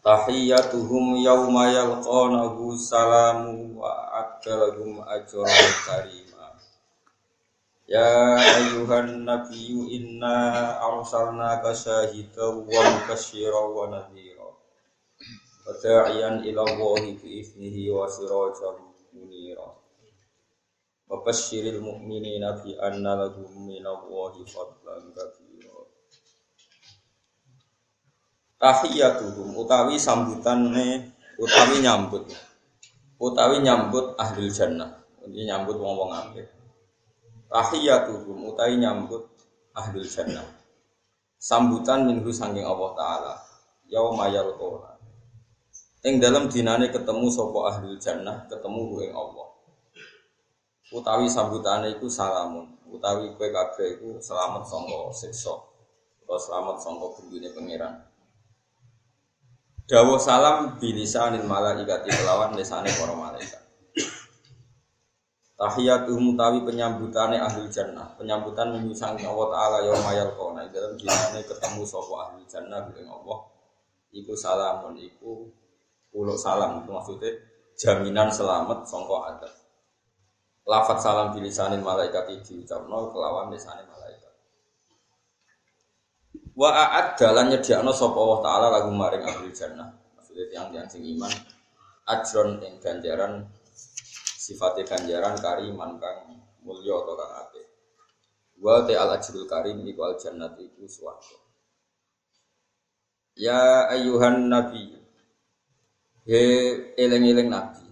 Tahiyyatuhum yawma yalqanahu salamu wa adalahum ajran karima. Ya ayuhan nabiyyu inna arsalnaka syahidan wa mubasysyiran wa nadhira. Wa da'iyan ila Allahi bi wa sirajan munira. Wa basyiril mu'minina bi anna lahum minallahi fadlan kabira. Tahiyatuhum utawi sambutane utawi nyambut. Utawi nyambut ahli jannah. Ini nyambut wong-wong apik. Tahiyatuhum utawi nyambut ahli jannah. Sambutan minggu sangking Allah taala. Yauma yalqona ing dalam dinane ketemu sapa ahli jannah ketemu ing Allah. Utawi sambutane iku salamun. Utawi kowe kabeh iku selamat sangka siksa. Atau selamat sangka gendune pangeran Dawa salam bilisanil malaikati kelawan lesane para malaikat. Tahiyatuhum mutawi penyambutane ahli jannah, penyambutan menyusang Allah taala yauma yalqona dalam dinane ketemu sapa ahli jannah ing Allah. Iku salamun iku pulau salam itu maksudnya jaminan selamat sangka adab. Lafat salam bilisanil malaikati diucapno kelawan lesane malaikat. Wa a'ad dalan nyediakno sapa Allah taala lagu maring ahli jannah. Maksudnya tiang-tiang sing iman ajron ing ganjaran sifatnya ganjaran kariman kang mulya atau kang apik. Wa te al ajrul karim iku al jannati iku swarga. Ya ayuhan nabi He eling-eling nabi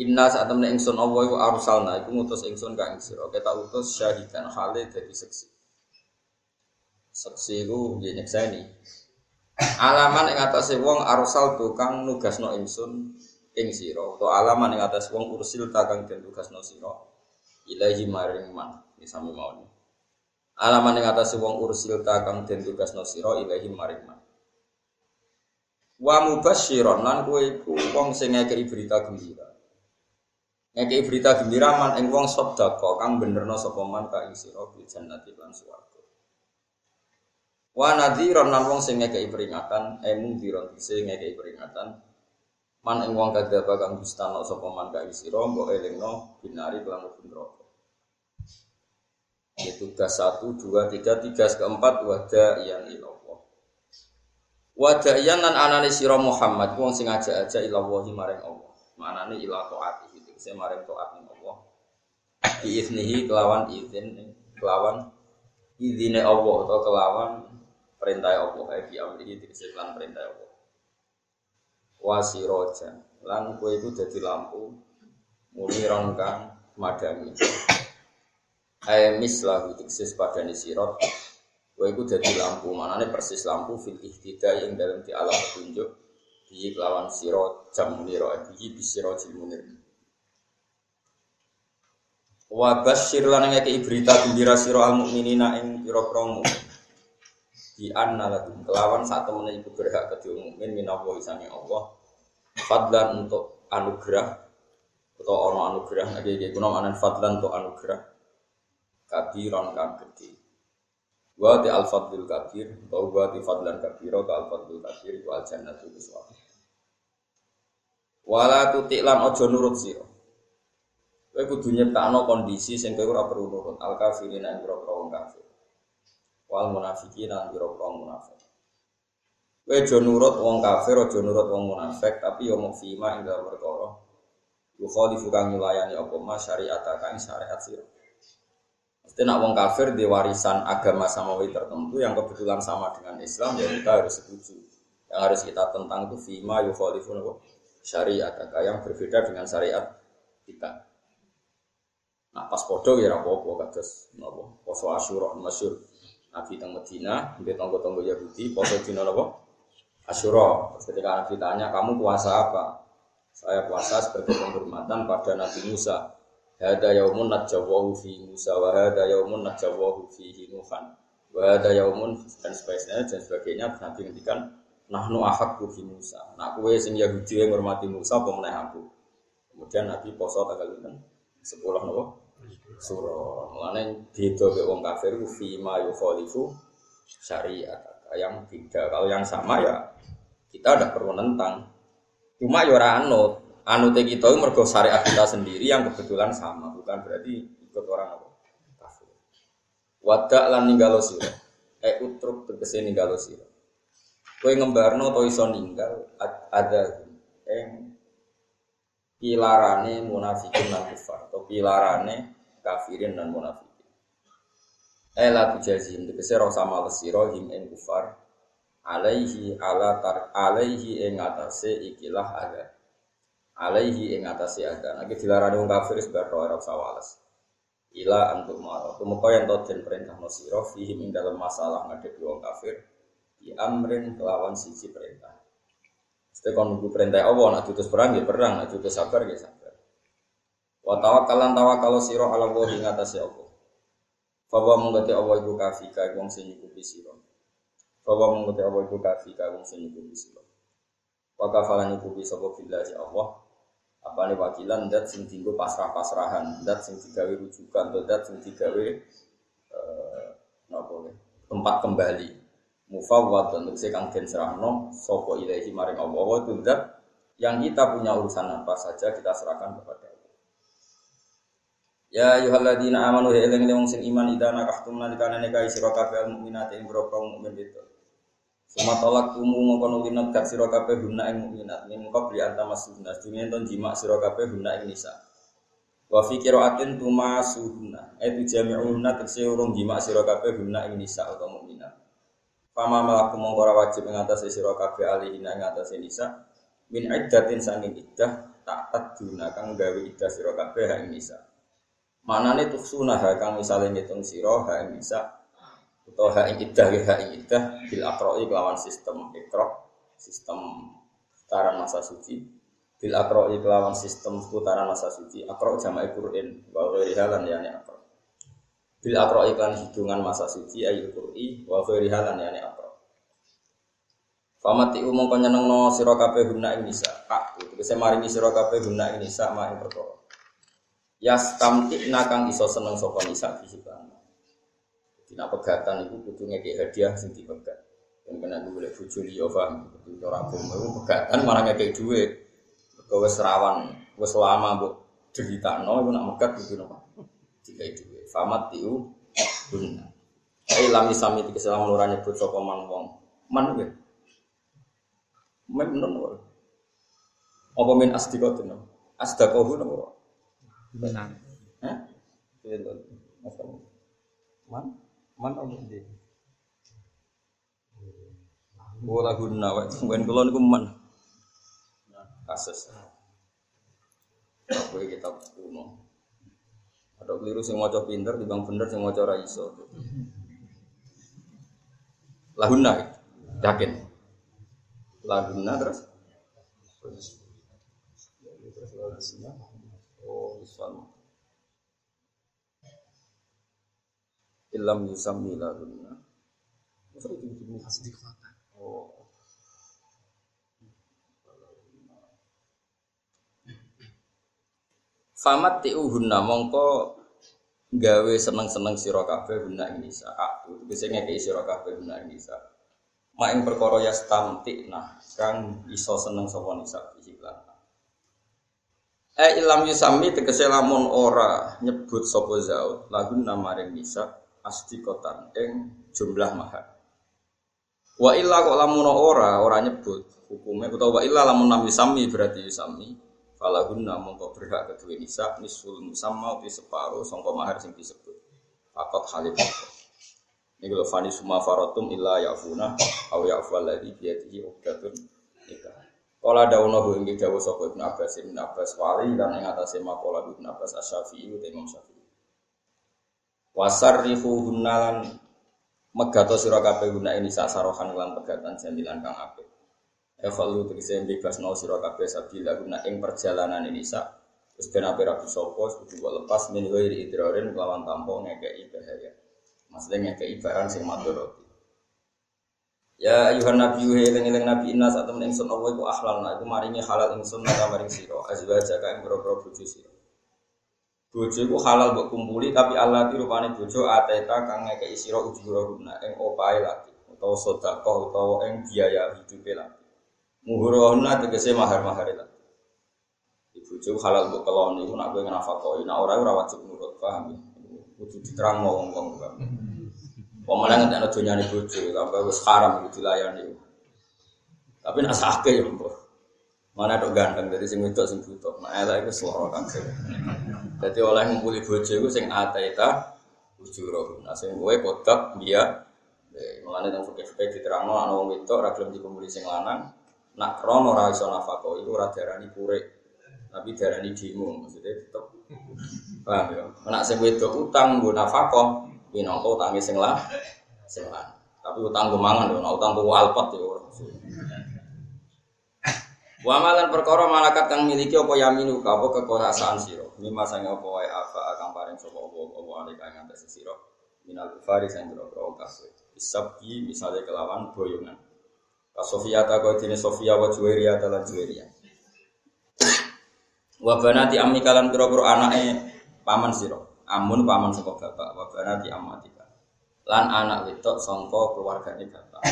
Inna saat temen ingsun Allah iku arsalna iku ngutus ingsun ka ing sira. Kita utus syahidan hale dadi seksi. Seksi iku nggih nyekseni. Alaman ing atase wong arsal tukang nugasno ingsun ing sira. Utawa alaman ing atase wong ursil takang den tugasno sira. Ilahi maring man. Iki sami mawon. Alaman ing atase wong ursil takang den tugasno sira ilahi maring man. Wa mubasyiron lan kowe iku wong sing ngekeki berita gembira. Ngekeki berita gembira man ing wong sedekah kang benerno sapa man ka ing sira bil jannati lan swarga. Wa nadhiran lan wong sing ngekeki peringatan, eh mungdiron sing ngekeki peringatan. Man ing wong kadzaba kang dustana sapa man ka ing sira mbok elingno binari kelan mlebu neraka. Itu tugas satu, dua, tiga, tiga, keempat, wada yang ilallah. Wada yang nan anane sira Muhammad, wong sing aja-aja ilallahi maring Allah. Manane ila taati itu, saya maring taat ning Allah. Biiznihi kelawan izin, kelawan izine Allah atau kelawan perintah Allah di amri dikasih lan perintah Allah. Wasirojan lan kue itu jadi lampu muniron kang madami. Aimis lahu dikasih pada sirot. Kue itu jadi lampu manane persis lampu fil ihtida yang dalam di alam petunjuk. Di lawan sirot jam muniro di bisirot munir. Wa basyir lan ngeke berita gembira sira al mukminina ing pira-pira di anna lakum. Kelawan saat temen iku berhak ke mukmin minallahi sange Allah. Fadlan untuk anugerah. Atau ono anugerah lagi iki kuno anan fadlan untuk anugerah. Kabiron kang gede wa ti al fadlul kabir. Atau wa ti fadlan kabiro ka al fadlul kabir wa al jannatu biswati wala tutik lan ojo nurut sira. Kowe kudu nyiptakno kondisi sing kowe ora perlu nurut. Al kafirin ing pira-pira wong kafir wal munafikin lan pira-pira munafik. Aja nurut wong kafir, aja nurut wong munafik, tapi yo mung fima ing dalem perkara. Yukhalifu kang nyulayani apa mas syariat kang syariat sira. Mesti nak wong kafir di warisan agama samawi tertentu yang kebetulan sama dengan Islam ya kita harus setuju. Yang harus kita tentang itu fima yukhalifu syariat yang berbeda dengan syariat kita. Nah pas podo ya apa-apa kados napa poso asyura masyhur Nabi teng Medina, dia tonggo-tonggo Yahudi, poso dina napa? Asyura. Ketika Nabi tanya, kamu puasa apa? Saya puasa sebagai penghormatan pada Nabi Musa. Hada yaumun najjawahu fi Musa wa hada yaumun najjawahu fi Nuhan. Wa hada yaumun dan sebagainya dan sebagainya Nabi ngendikan nahnu ahakku fi Musa. Nak kue sing Yahudi yang menghormati Musa apa aku. Kemudian Nabi poso tanggal 10 nopo? Surah. Mulane beda mek wong kafir ku fi ma yukhalifu syariat. Yang tidak, kalau yang sama ya kita ada perlu nentang. Cuma ya ora anut. Anute kita itu mergo syariat kita sendiri yang kebetulan sama, bukan berarti ikut orang apa? Kafir. Wadak lan ninggalo sira. Eh utruk tegese ninggalo sira. Kowe ngembarno to iso ninggal ada eh pilarane munafikin lan kufar atau pilarane kafirin dan munafikin. Ela tujazim tegese ora sama lesira him ing kufar alaihi ala tar alaihi ing atase ikilah ada. Alaihi ing atase ada. Nek dilarani wong kafir sebar ora usah wales. Ila antuk maro. Tumeka yen to den perintah sira fihi ing dalam masalah ngadepi wong kafir di amrin kelawan siji perintah. Setekan nunggu perintah Allah, nak tutus perang ya perang, nak tutus sabar ya sabar. Wa tawakkalan tawakkal sira ala wa ing atase Allah. Fawa mengkete Allah iku kafi ka wong sing nyukupi sira. Fawa mengkete Allah iku kafi ka wong sing nyukupi sira. Wa kafalan nyukupi sapa billahi Allah. Apa nih wakilan dat sing tinggu pasrah-pasrahan, dat sing digawe rujukan, dat sing digawe eh napa tempat kembali. Mufawwad dan tegese kang den serahno sapa ilahi maring Allah dat yang kita punya urusan apa saja kita serahkan kepada Ya ayyuhalladzina amanu ya eling wong sing iman ida nakahtum nalikane nikahi sira kabeh mukminat ing boro mukmin itu. Suma tolak kumu mongko nuli nekat sira kabeh guna ing mukminat min qabli antamasuna dunya ton jima sira kabeh guna ing nisa. Wa fi qiraatin tumasuhuna itu jami'una tekse urung jima sira kabeh guna ing nisa atau mukminat. Fama malaku mongko wajib ing atase sira kabeh alihina ing nisa min iddatin sanging iddah tak taduna kang gawe iddah sira kabeh nisa. Mana nih tuh sunah kang misalnya ngitung siro ha bisa. Atau ha idah ha idah bil akroi kelawan sistem ikro sistem putaran masa suci. Bil akroi kelawan sistem putaran masa suci. Akro jama'i Qur'an wa ghairi halan yani akro bil akroi kan hitungan masa suci ayu Qur'i wa ghairi halan yani akro Famati umum kau no siro kabeh guna ini sa, itu bisa maringi siro kabeh guna ini sa, main perkara. Yastamtik nakang iso seneng sapa nisa fisikan. Dina pegatan iku kudu ngeki hadiah sing dipegat. Yang kena gue boleh bojo liya paham. Itu ora agama iku pegatan malah ngeki dhuwit. Mergo wis rawan, wis lama mbok ceritakno iku nak megat kudu napa? Dikai dhuwit. Famat tiu guna. Ai lami sami dikese lamun ora nyebut sapa man wong. Man kuwi. Men menon Apa min? Benar. Hah? Kamu. Man? Man apa dia? Oh lagu nawa, mungkin kalau niku man. Kasus. Aku kita kuno. Ada keliru sing maca pinter, dibang bener sing maca ra iso. Lahuna, yakin. Lahuna terus. Oh, Islam. Ilam yusammi lahunna. Masa itu itu Asdiqatan. Oh. Famat tiuhunna mongko gawe seneng-seneng sira kabeh guna ini saat itu bisa ngekei sira kabeh guna ini saat mak ing perkara ya stamtik nah kang iso seneng sapa nisa Eh ilam yusami tegese lamun ora nyebut sapa zaud lagu namaring nisa astikotan ing jumlah mahar. Wa illa kok lamun ora ora nyebut hukume utawa wa illa lamun nam yusami berarti yusami falahunna mongko berhak kedua nisa nisul musamma uti separo sangka mahar sing disebut. Fakot halil Ini kalau fani suma farotum illa ya'funa aw ya'fu alladhi biyadihi uqdatun nikah. Kala dawono bu inggih dawuh sapa Ibnu Abbas Ibnu Abbas wali lan ing atase maqala Ibnu Abbas Asy-Syafi'i uta Imam Syafi'i. Wasarrifu hunnalan megato sira kabeh guna ini sasarohan lan pegatan jamilan kang apik. Evalu tegese bebasno sira kabeh sabila guna ing perjalanan ini sa terus ben ape rabi sapa kudu lepas min ghairi idrarin lawan tanpa ngekeki bahaya. Maksudnya ngekeki barang sing madharati Ya ayuhan nabi eling eling nabi inna saat temen ingsun Allah iku ahlalna. Iku maringi halal ingsun nang maring sira. Azwaja ka ing boro-boro bojo sira. Iku halal mbok kumpuli tapi Allah ti rupane bojo ateta kang ngekeki sira ujura guna ing opahe lagi utawa sedekah utawa ing biaya hidupe lagi. Muhurahuna tegese mahar-mahar lagi. Bojo halal mbok kelon iku nak kowe nafakoi nak ora ora wajib nurut paham ya? Kudu diterang paham Pemenang nggak ada dunia nih bojo, sampai wes haram gitu layani. Tapi nak sakit ya mbok. Mana dok ganteng dari sing wedok sing butuh. Nah, eta iku seloro kabeh. Dadi oleh ngumpuli bojo iku sing ataita ujuro. Nah, sing kowe podok dia Mulane nang fikih-fikih diterangno ana wong wedok ora gelem dikumpuli sing lanang, nak krono ora iso nafako iku ora diarani kurik. Tapi diarani demo, maksudnya tetep Paham ya? Nak sing wedok utang nggo nafako, minangka utange sing lah sing lah. Tapi utang gue mangan utang gue alpat ya. Wa malan perkara malakat kang miliki apa yaminu ka apa kekuasaan sira. Mima sange apa wae apa akan paring sapa apa apa ane kang ngatas sira. Minal kufari sing boro kasih. Isabi misalnya kelawan boyongan. Ka Sofia ta kau dene Sofia wa Juwairia ta lan Juwairia. Wa banati ammi kalan pira-pira anake paman sira. Amun paman saka bapak, wa banati ammatika. Lan anak wedok sangka keluargane bapak.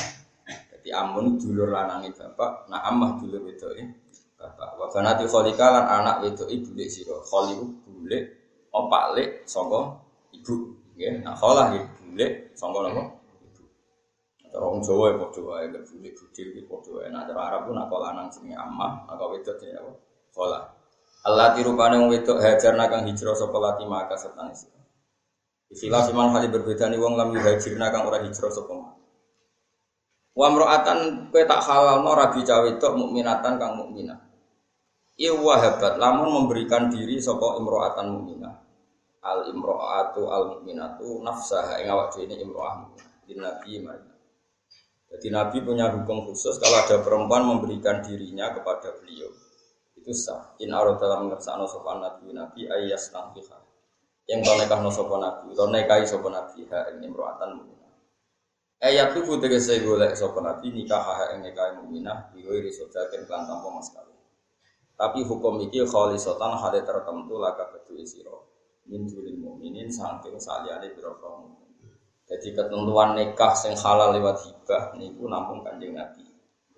Jadi amun dulur lanange bapak, nah amah dulur wedoke bapak. Wa banati kholika lan anak wedoke bulik sira. Khol iku bulik opak lek sangka ibu, nggih. Nah kholah ya bulik sangka napa? Ibu. Orang Jawa ya padha wae nek bulik budil iki padha wae. Nah cara Arab ku nak lanang jenenge amah, nak wedok apa? Kholah. Allah tirupane wong wedok hajar nakang hijrah sapa lati maka serta. Istilah siman hali berbeda nih wong lam hajir nakang ora hijrah sapa maka. Wa mro'atan kowe tak halal no rabi cawe wedok mukminatan kang mukminah. Iwa wahabat lamun memberikan diri sapa imro'atan mukminah. Al imro'atu al mukminatu nafsaha ing awak dhewe imro'ah. Di Nabi Maria. Jadi Nabi punya hukum khusus kalau ada perempuan memberikan dirinya kepada beliau itu sah. In arad dalam ngersakno sopan nabi nabi ayas nangkiha. Yang tau nekahno sopan nabi, tau nekahi sopan nabi ha ini meruatan mu'minah. Ayat itu tegese golek sopan nabi nikah ha ing nekahi mu'minah biwiri sodaken kelan tanpa mas. Tapi hukum iki khalisotan hale tertentu laka bedu sira. Min julil mukminin saking saliyane biro mukmin. Jadi ketentuan nikah sing halal lewat hibah niku nampung Kanjeng Nabi.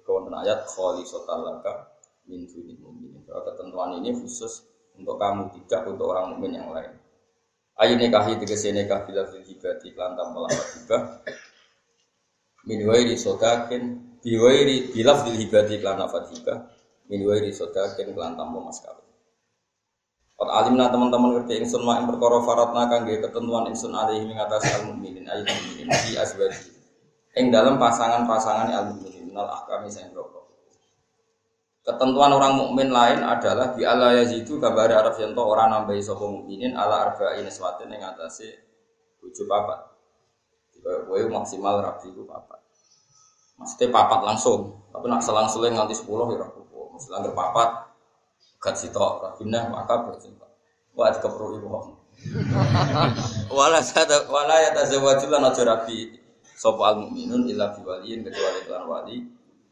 Kewonten ayat khalisotan laka min dunil mukminin. Ketentuan ini khusus untuk kamu tidak untuk orang mukmin yang lain. Ayo nikahi tegese nikah bila fil hibati lan tanpa lambat hibah. Min wairi sodakin bi bila fil hibati lan nafat hibah. Sodakin lan tanpa mas kawin. Qad alimna teman-teman ngerti ingsun mak ing perkara faratna kangge ketentuan ingsun alaihi mengatasi al mukminin ayo mukminin di azwaji. Ing dalam pasangan-pasangan al mukminin minal ahkami sing rokok. Ketentuan orang mukmin lain adalah di ala yazidu kabar Arab yang orang nambahi sapa mukminin ala arba'in swatin yang atase tujuh papat. Kowe maksimal rabi itu papat. Maksudnya papat langsung, tapi nak selang-seling nganti sepuluh ya rabu. Maksudnya anggar papat gak sitok maka berarti Wah, perlu ibu Wala sada wala ya tazawwaju lan aja rabi sapa al mukminun illa biwaliyin kecuali kelan wali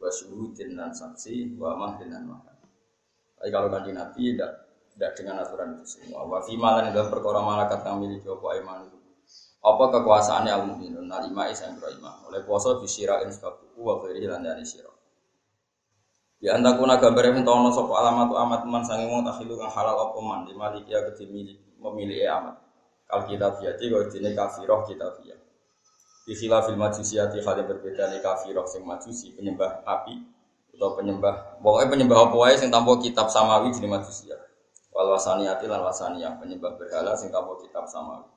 wa syuhudin dan saksi wa mahdin dan mahar. Tapi kalau kanji Nabi tidak tidak dengan aturan itu semua. Wa fi malan dalam perkara malakat kami miliki apa iman. Apa kekuasaannya al mukminun al imai sang imam. Oleh puasa bisirain sebab buku wa ghairi lan dari sira. Di antakuna gambar yang tahu sapa alamat amat man sange wong takhilu kang halal apa man di maliki ya kedimi memilih amat. Kal kita biati kau dene kafiroh kita biati. Di khilafil majusiyati yang berbeda nih kafirah sing majusi penyembah api atau penyembah pokoknya penyembah apa wae sing tanpa kitab samawi jadi majusiyah. Wal wasaniyati lan wasaniyah penyembah berhala sing tanpa kitab samawi.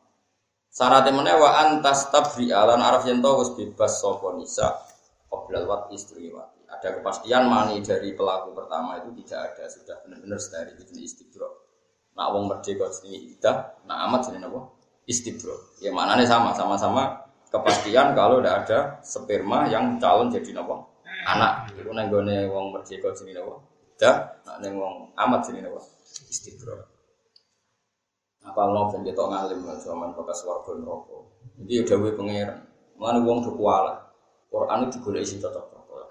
Syaratnya mana wa antas tabri alan araf yang tahu bebas sopo nisa qoblal wat istri wati. Ada kepastian mani dari pelaku pertama itu tidak ada sudah benar-benar steril itu istibro. Nak wong merdeka jenenge idah, nak amat jenenge apa? Istibro. Ya maknanya sama, sama-sama kepastian kalau tidak ada sperma yang calon jadi nopo anak. Itu nenggone wong merdeka jadi nopo. Dah, nak neng wong amat jadi nopo istibro. Apa lo ben kita ngalim zaman bekas warga neraka. Jadi udah gue pangeran. Mana wong tuh kuala. Quran itu digolek isi cocok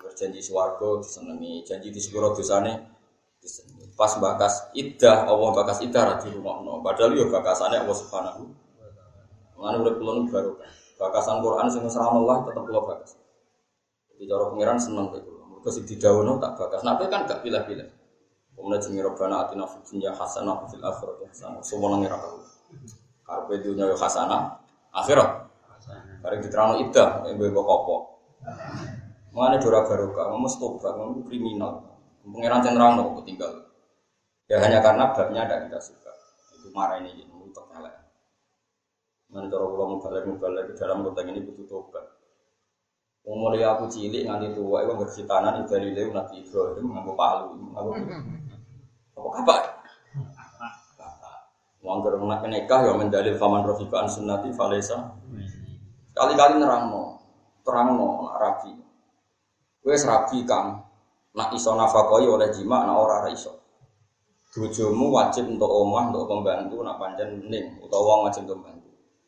Berjanji swarga disenengi, janji di sepuro dosane disenengi. Pas bakas idah, Allah bakas idah ra dirungokno. Padahal yo bakasane Allah Subhanahu. Mana udah pulau baru kan. Bakasan Quran sing serana Allah tetep kula bakas. Jadi cara pangeran seneng kok kula. Mergo sing didawono tak bakas. Nabi kan gak pilih-pilih. Kemudian jenenge Rabbana atina fid dunya hasanah wa fil akhirati hasanah. Semua ngira kau. Karpe dunya yo hasanah, akhirat. Bareng diterangno idah, mbek mbok apa. Mengenai dora barokah, kamu stobat, kamu kriminal. Pangeran cenderang nopo tinggal. Ya hanya karena babnya ada kita suka. Itu marah ini, elek. Mana cara pulau mubalik mubalik di dalam kota ini butuh tobat. Umur aku cilik nganti tua, itu bercitanan itu dari lewu nabi Ibrahim nganggo palu, nganggo apa kabar? Wong kerana nikah ya mendalil faman rofiqan sunnati falesa. Kali-kali nerangno, terangno nak rabi. Wes rabi kang nak iso nafakoi oleh jima nak ora iso. Bojomu wajib untuk omah untuk pembantu nak panjen ning utawa wong wajib untuk.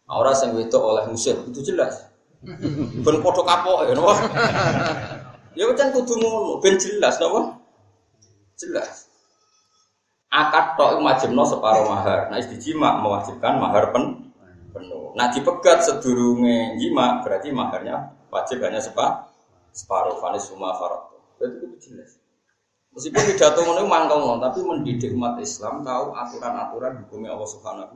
Nah, ora sing wedok oleh musir itu jelas. Ben padha kapok ya napa? Ya pancen kudu ngono ben jelas napa? Jelas. Akad tok wajibno separuh mahar. Nah istijima mewajibkan mahar pen penuh. Nah dipegat sedurunge jima berarti maharnya wajib hanya sepa separuh fanis suma farad. Berarti itu jelas. Meskipun pidato ngono mangkal ngono, tapi mendidik umat Islam tahu aturan-aturan hukumnya Allah Subhanahu.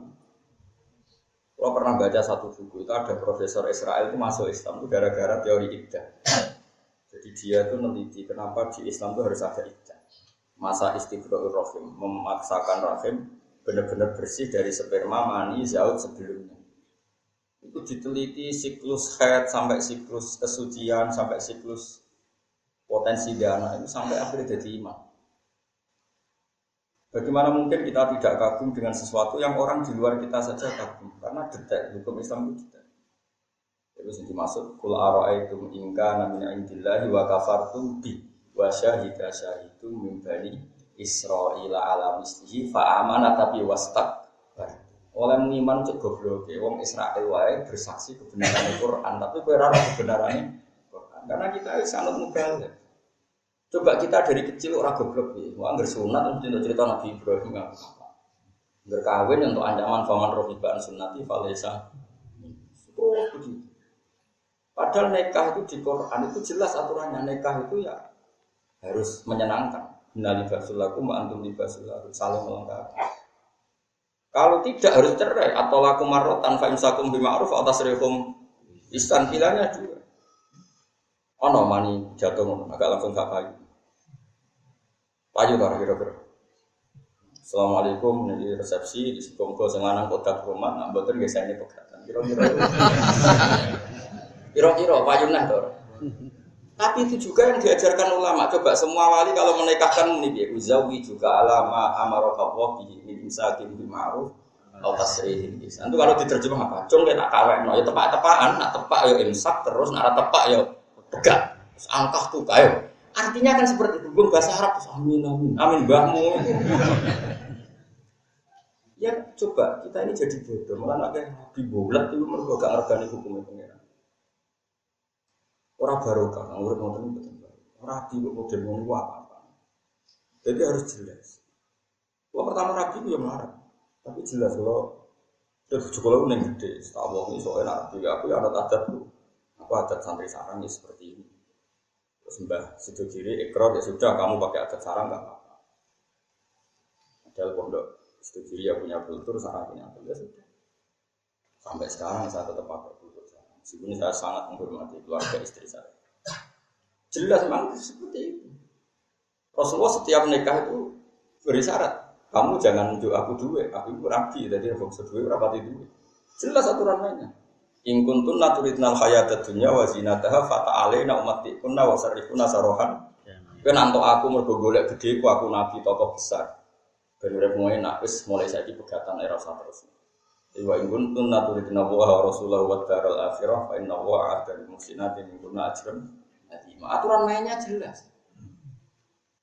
Kalau pernah baca satu buku itu ada profesor Israel itu masuk Islam itu gara-gara teori iddah. Jadi dia itu meneliti kenapa di Islam itu harus ada iddah. Masa istiqrohul rahim memaksakan rahim benar-benar bersih dari sperma mani zaut sebelumnya. Itu diteliti siklus head sampai siklus kesucian sampai siklus potensi dana itu sampai akhirnya jadi iman. Bagaimana mungkin kita tidak kagum dengan sesuatu yang orang di luar kita saja kagum? Karena detail, hukum Islam itu detail. Terus yang dimaksud, Kul ara'aitum ingka namina indillahi wa kafartum bi wa syahida syahidu min Israila ala mislihi fa'amana tapi wastak oleh mengiman cek goblok wong Israel wae bersaksi kebenaran Al-Qur'an tapi kowe kebenaran Quran karena kita sangat mubalik Coba kita dari kecil orang goblok ya, mau angger sunat terus cerita cerita Nabi Ibrahim apa. Berkawin untuk ancaman faman rohibaan sunati falesa. Oh begitu. Padahal nikah itu di Quran itu jelas aturannya nikah itu ya harus menyenangkan. Nali basulaku antum libasulaku saling melengkapi. Kalau tidak harus cerai atau laku marotan fa imsakum bima'ruf atas rehum istan pilihannya dua. Ono mani jatuh agak langsung gak. Payu tar kira-kira. Assalamualaikum, ini resepsi di Sukongko sing lanang kodak rumah, nak mboten nggih saya pegatan. Kira-kira. Kira-kira payu nah to. Tapi itu juga yang diajarkan ulama. Coba semua wali kalau menikahkan ini dia uzawi juga alama amarokallah bihi min imsakin bil ma'ruf atau tasrihin Itu kalau diterjemah apa? Cung kita kawin, no, ya tepak-tepakan, nak tepak ya imsak terus, nak tepak ya pegang. Angkah tuh kayo. Artinya kan seperti itu. Gue bahasa Arab, amin amin, amin bahmu. ya coba kita ini jadi bodoh, malah kayak dibolat itu mereka gak ngergani hukumnya pengiran. Orang barokah, urut nonton itu betul. Rabi kok model ngono apa? Jadi harus jelas. Kalau pertama rabi itu yang melarang, tapi jelas kalau terus sekolah itu yang gede, setahu ini soalnya rabi aku ya ada adat tuh, aku adat santri sarang ya seperti ini. Terus mbah situ kiri ekor ya sudah kamu pakai adat sarang nggak apa-apa. Padahal pondok situ kiri ya punya kultur, sarang punya kultur ya sudah. Sampai sekarang saya tetap pakai kultur sarang. Meskipun saya sangat menghormati keluarga istri saya. Jelas memang seperti itu. Rasulullah setiap nikah itu beri syarat. Kamu jangan nunjuk aku duit, aku itu rabi, jadi aku seduit berapa duit. Jelas aturan mainnya. In kuntum naturidnal hayata dunya wa zinataha fata'alaina ummatikunna wa sarrifuna sarohan. Kan anto aku mergo golek gede aku nabi tokoh besar. Ben urip mulai nak wis mulai saiki pegatan era terus. Wa in kuntum naturidna wa rasulahu wa daral akhirah fa inna wa a'adda lil muhsinatin minkunna ajran azima. Aturan mainnya jelas.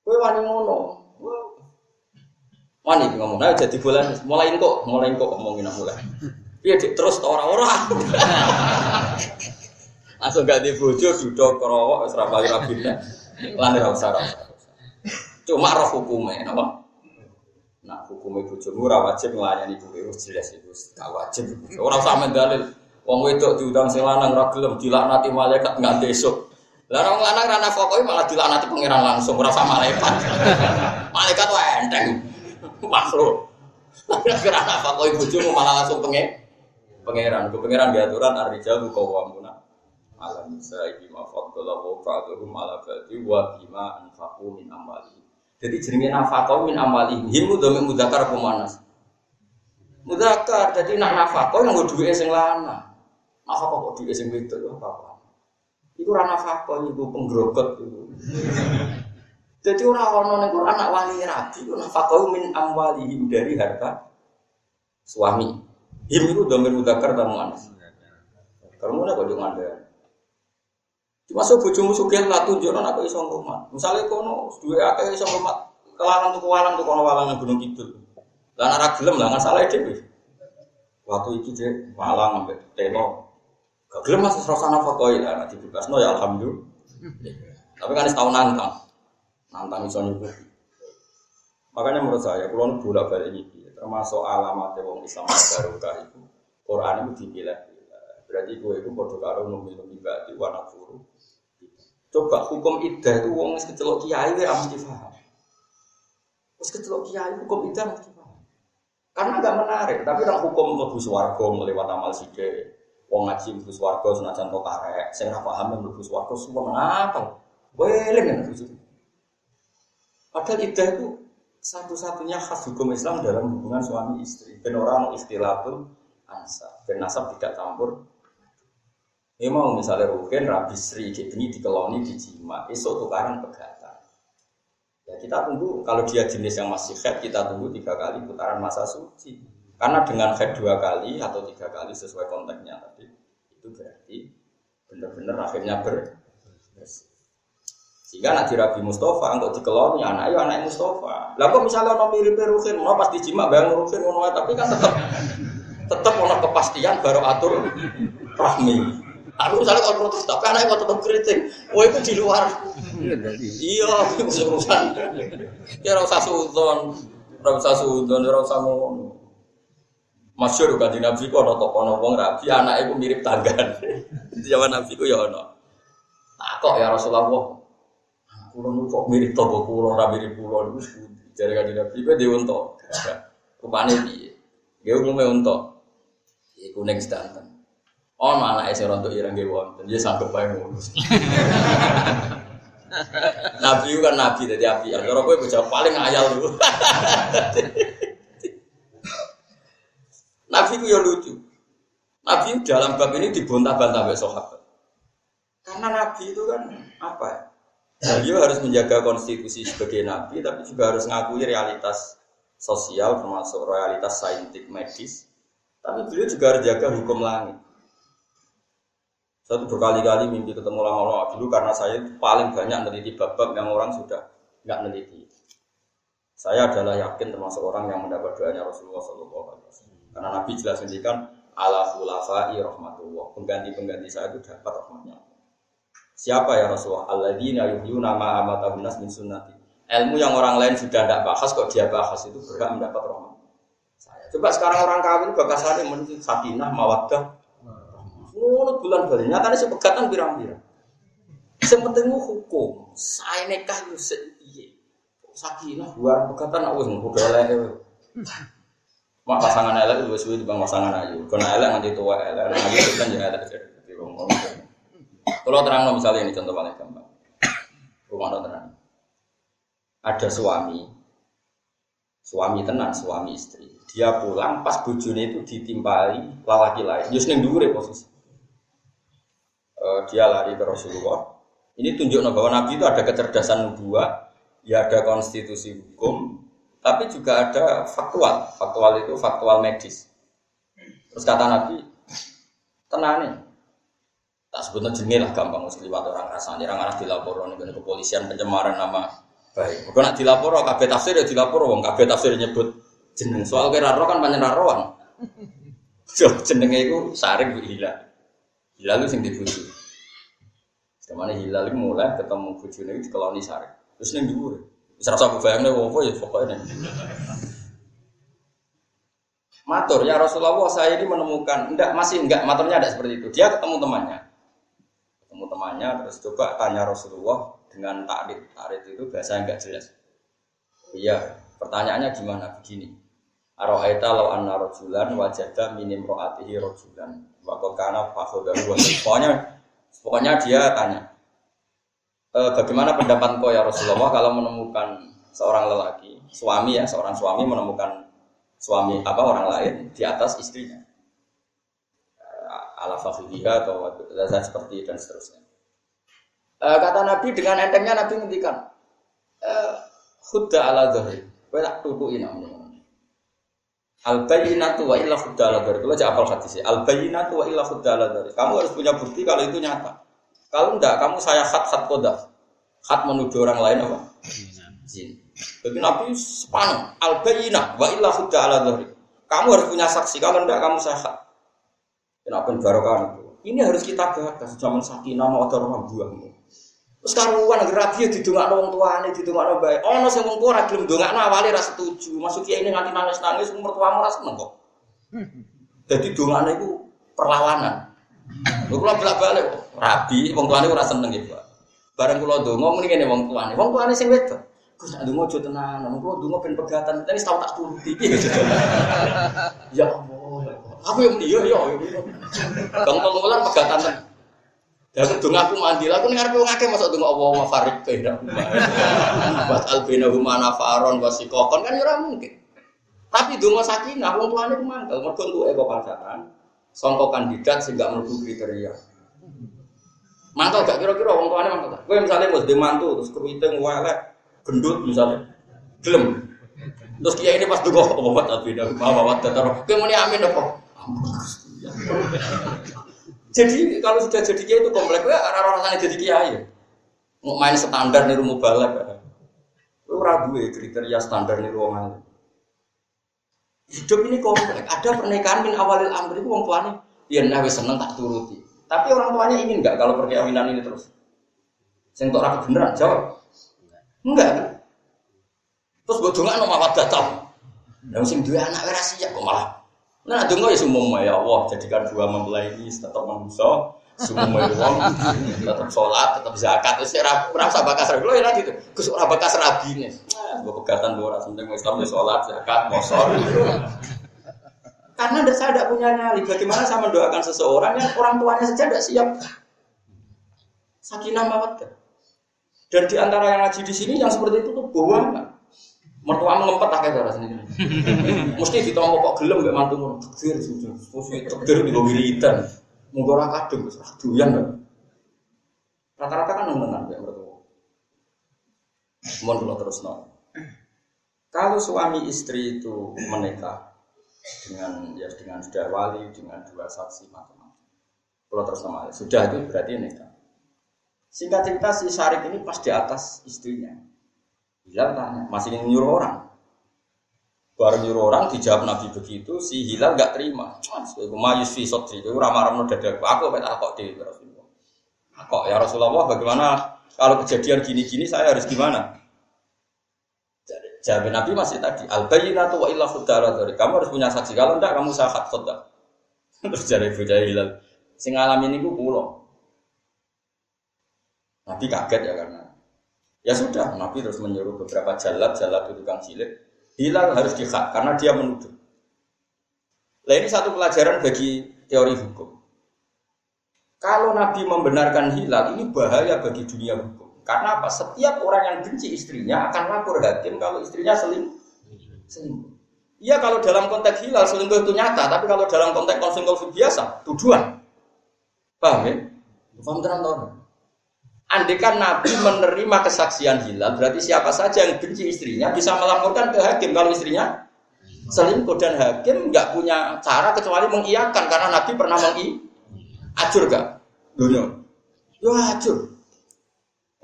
Kowe wani ngono. Wah. Wani ngomong, nah jadi bulan mulai kok, mulai kok ngomongin mulai. Iya dik terus ta ora-ora. Langsung gak di bojo duduk kerowok ra bali rabine. Lan ora usah usah. Cuma roh hukume napa? Nah, hukumnya bojomu ora wajib nglayani kowe wis jelas iku gak wajib. Ora usah mendalil. Wong wedok diundang sing lanang ora gelem dilaknati malaikat nganti esuk. Lah wong lanang ra nafakohi malah dilaknati pangeran langsung ora sama malaikat. malaikat wae enteng. Makhluk. Ora nafakohi bojomu malah langsung pengen pangeran. Ku pangeran diaturan ar-rijal qawwamuna ala nisa'i bima faddala wa ala ba'di wa bima anfaqu min amwalihim. Jadi jenenge nafkah min amwalihim. Him dhamir mudzakkar apa muannas? Mudzakkar. Jadi nak nafkah yang duwe sing lanang. Nafkah kok duwe sing wedok ya apa-apa. Iku ora nafkah iku penggrogot iku. Jadi ora ono ning Quran anak wali rabi nafkah min amwalihim dari harta suami. Him itu dhamir mudzakkar ta muannas? Kamu kok yo ngandel. Cuma so bojomu sugih lah tunjukno aku iso ngrumat. Misale kono duwe akeh iso ngrumat. Kelangan tuku walang tuku kono walang nang Gunung Kidul. Lah ora gelem lah ngan salah dhewe. Waktu itu dia walang ambek telo. Gak gelem mas rasa nafakoi lah nanti dibebasno ya alhamdulillah. Tapi kan setahun nantang. Nantang iso nyukupi. Makanya menurut saya, kalau bolak balik ini, termasuk alamat wong Islam barokah itu, Quran itu dipilah. Berarti gue itu bodoh karo numi numi berarti warna furu. Coba hukum iddah itu wong kecelok kiai ya mesti paham. Wis kecelok kiai hukum iddah mesti paham. Karena agak menarik, tapi orang hukum mlebu swarga melewat amal sithik. Wong ngaji mlebu swarga senajan tok karek, sing ora paham mlebu semua mengapa? Weling kan Padahal iddah itu satu-satunya khas hukum Islam dalam hubungan suami istri. Ben orang istilatul ansab, ben nasab tidak campur. Ini mau misalnya rugen rabi sri ini dikeloni dijima, esok tukaran pegatan. Ya kita tunggu kalau dia jenis yang masih head kita tunggu tiga kali putaran masa suci. Karena dengan head dua kali atau tiga kali sesuai konteksnya tadi itu berarti benar-benar akhirnya ber. Sehingga nanti Rabi Mustafa, enggak dikeloni anak ya anak Mustafa. Lah kok misalnya ono mirip Ruhin, mau pas dijima bayang Ruhin ono tapi kan tetap tetap ono kepastian baru atur rahmi. Aku misalnya kalau protes tapi anaknya kok tetap kritik. Wah itu di luar. Iya, itu urusan. Ya rasa sudon, rasa sudon, rasa ngono. Masyur kan di Nabi kok ono toko ono wong rabi, anak itu mirip tanggan. Di zaman Nabi ku ya ono. Nah kok ya Rasulullah, Kulo nu kok mirip toko kulo, ora mirip kulo niku sepundi. Jare kan Nabi kowe dhewe unta. Rupane piye? Nggih umume unta. Iku ning sedanten. Ono anake sing rontok ireng nggih wonten. Ya sanggup bae ngono. Nabi kan nabi dadi api. Kalau kowe bocah paling ayal dulu. nabi ku ya lucu. Nabi dalam bab ini dibantah-bantah oleh sahabat. Karena nabi itu kan apa ya? Beliau harus menjaga konstitusi sebagai nabi, tapi juga harus ngakui realitas sosial, termasuk realitas saintik medis. Tapi beliau juga harus jaga hukum langit. Satu berkali-kali mimpi ketemu lama-lama dulu karena saya paling banyak meneliti bab-bab yang orang sudah nggak meneliti. Saya adalah yakin termasuk orang yang mendapat doanya Rasulullah SAW. Karena Nabi jelas menjadikan ala khulafai rahmatullah. Pengganti-pengganti saya itu dapat rahmatnya. Siapa ya Rasulullah? Alladzina yuhyuna ma amatahun nas min sunnati. Ilmu yang orang lain sudah tidak bahas kok dia bahas itu berhak mendapat rahmat. Saya coba sekarang orang kawin bakasannya menuntut sakinah mawaddah. Ngono bulan bali. Nyatane sing pegatan pirang-pirang. Sing hukum. Saya nikah yo sik. Sakinah buar pegatan aku wis ngono elek. Mak pasangan elek wis suwe dibang pasangan ayu. Kena elek nganti tua elek. Ayu kan ya elek jadi wong kalau terang misalnya ini contoh paling gampang. Rumah terang. Ada suami, suami tenan, suami istri. Dia pulang pas bujune itu ditimpali lalaki lain. Yus ning dhuwure posisi. Uh, dia lari ke Rasulullah. Ini tunjuk bahwa Nabi itu ada kecerdasan nubuah, ya ada konstitusi hukum, tapi juga ada faktual. Faktual itu faktual medis. Terus kata Nabi, tenane. Tak sebutnya jenenge lah gampang mesti liwat orang rasanya, orang arah dilapor nih kepolisian pencemaran nama baik. Kau nak dilapor, kabeh tafsir ya dilapor, wong kabeh tafsir nyebut jeneng. Soal kira roh kan banyak rohan. So jenenge itu saring bu hilal. Hilal itu sing dibujuk. Ke mana hilal itu mulai ketemu bujune itu dikeloni saring. Terus neng dhuwur. Wis rasa aku bayangnya apa ya pokoknya. Matur ya Rasulullah saya ini menemukan enggak masih enggak maturnya ada seperti itu. Dia ketemu temannya. Ketemu temannya terus coba tanya Rasulullah dengan takrif. Takrif itu bahasa enggak jelas. Iya, pertanyaannya gimana? Begini. Aro'aita law anna rojulan wajada minim ro'atihi rojulan Waktu kana fakhodahu Pokoknya pokoknya dia tanya e, Bagaimana pendapat kau ya Rasulullah Kalau menemukan seorang lelaki Suami ya, seorang suami menemukan Suami apa orang lain Di atas istrinya Ala fakhidiha atau seperti dan seterusnya e, Kata Nabi dengan entengnya Nabi ngendikan e, Hudda ala dhari Kau tak tutuin namanya Al bayyinatu wa illa khudala dari itu aja apal hadis Al bayyinatu wa illa khudala dari. Kamu harus punya bukti kalau itu nyata. Kalau enggak, kamu saya khat khat kodaf. Khat menuduh orang lain apa? Jin. Jadi Nabi sepan al bayyinah wa illa khudala dari. Kamu harus punya saksi. Kalau enggak, kamu saya khat. Kenapa barokah itu? Ini harus kita bahas zaman sakinah mau ada orang buahmu. Terus karuan lagi rabi ya didongakno wong tuane, didongakno bae. Ono sing wong tuwa ra gelem ndongakno awale ra setuju. Masuk kiai ini nganti nangis-nangis umur tuamu ra seneng kok. Jadi dongane iku perlawanan. Lho kula bolak-balik rabi wong tuane ora seneng ya, Pak. Bareng kula ndonga muni ngene wong tuane. Wong tuane sing wedok. Gus nak ndonga aja tenan. Wong kula ndonga ben pegatan. Tapi tau tak turuti. Ya ya. Aku yang dia ya. Bang tolong pegatan tenan. Ya aku dong aku mandi lah, aku dengar wong akeh masuk dong Allah wa farid beda. Buat albina humana faron wasikokon kan ya ora mungkin. Tapi donga sakinah wong tuane ku mangkel mergo entuke kok pacaran. Sangka kandidat sing gak kriteria. Mantul gak kira-kira wong tuane mantul. Kowe misalnya wis mantu terus keriting welek gendut misalnya. Gelem. Terus kiai ini pas donga buat albina humana wa tetaro. Kowe amin apa? Jadi kalau sudah jadi kiai itu komplek, ya orang rasanya jadi kiai. Mau main standar nih rumah balap, lu ragu ya kriteria standar nih ruang Hidup ini komplek. Ada pernikahan min awalil amri itu orang tuanya, ya nabi seneng tak turuti. Tapi orang tuanya ingin nggak kalau perkawinan ini terus? Sing tok rapi beneran jawab. Enggak? Terus gue dengar nomor apa datang. Dan sing dua anak verasi ya kok malah Nah, dungo ya semua ya Allah jadikan dua mempelai ini tetap manusia, semua uang tetap sholat, tetap zakat. Terus saya merasa bakas rabi, lo ya gitu. Gus ora bakas rabi nih. Gue pegatan dua orang sementing Islam ya sholat, zakat, mosor. Karena saya tidak punya nyali. Bagaimana saya mendoakan seseorang yang orang tuanya saja tidak siap. Sakinah mawaddah. Dan di antara yang ngaji di sini yang seperti itu tuh bohong mertua ngempet akeh ora sini. Mesti ditompo kok gelem mbek mantu ngono. Takdir sujud. Mesti takdir di wiridan. Monggo ora kadung wis doyan. Rata-rata kan nemenan mbek mertua. Mohon kula terusno. Kalau suami istri itu menikah dengan ya dengan sudah wali dengan dua saksi macam-macam. Kalau terus nama sudah itu berarti nikah. Singkat cerita si Syarif ini pas di atas istrinya. Hilal tanya, masih nyuruh orang. Baru nyuruh orang dijawab Nabi begitu, si Hilal gak terima. Mayus fi sotri, itu ramah ramah dada aku tak kok di Rasulullah. Kok ya Rasulullah, bagaimana kalau kejadian gini-gini saya harus gimana? Jawab Nabi masih tadi, al bayyinatu wa illa dari kamu harus punya saksi. Kalau enggak kamu sahat khudar. Terus jadi bujaya Hilal, sing ngalamin ini pulau. Nabi kaget ya karena Ya sudah, Nabi terus menyuruh beberapa jalat, jalat itu tukang cilik. Hilal harus dihak karena dia menuduh. Nah ini satu pelajaran bagi teori hukum. Kalau Nabi membenarkan hilal, ini bahaya bagi dunia hukum. Karena apa? Setiap orang yang benci istrinya akan lapor hakim kalau istrinya seling selingkuh. Iya kalau dalam konteks hilal selingkuh itu nyata, tapi kalau dalam konteks konsumsi biasa, tuduhan. Paham ya? Paham terang Andikan Nabi menerima kesaksian hilal, berarti siapa saja yang benci istrinya bisa melaporkan ke hakim kalau istrinya Selingkuh dan hakim nggak punya cara kecuali mengiyakan karena Nabi pernah mengi acur gak? Dunia. Yo acur.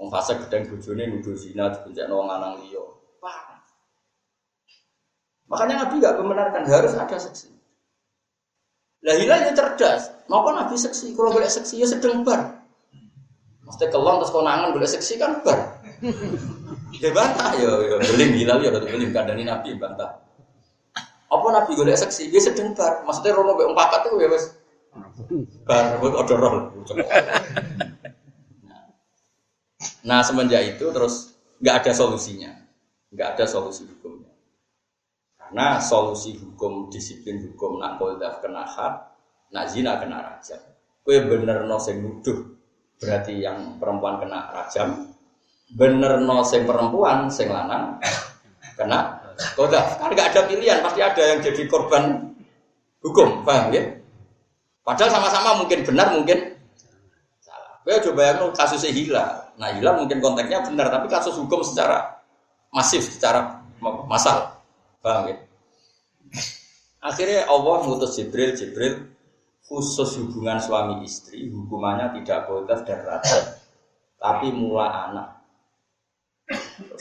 Wong fase gedeng bojone nuduh zina dibenjakno wong lanang liya. Makanya Nabi nggak membenarkan harus ada seksi. Lah hilal ya cerdas. Napa Nabi seksi? Kalau boleh seksi ya sedang bar. Mesti kelon terus konangan boleh seksi kan bar. Dia bantah ya, ya beling hilal ya udah beling kandani Nabi bantah. Apa Nabi golek seksi? Dia sedang bar. Maksudnya rono mbek papat itu ya wis bar udah roll. Nah semenjak itu terus nggak ada solusinya, nggak ada solusi hukumnya. Karena solusi hukum disiplin hukum nak kena hak, nak zina kena rajam. Kue bener no sing nuduh berarti yang perempuan kena rajam, bener no sing perempuan sing lanang kena koldaf. Kan nggak ada pilihan, pasti ada yang jadi korban hukum, paham ya? Padahal sama-sama mungkin benar, mungkin salah. Gue coba yang kasusnya hilang. Nah hilang mungkin konteksnya benar, tapi kasus hukum secara masif, secara masal. Paham ya? Akhirnya Allah mengutus Jibril, Jibril khusus hubungan suami istri, hukumannya tidak boleh dan rata, tapi mula anak.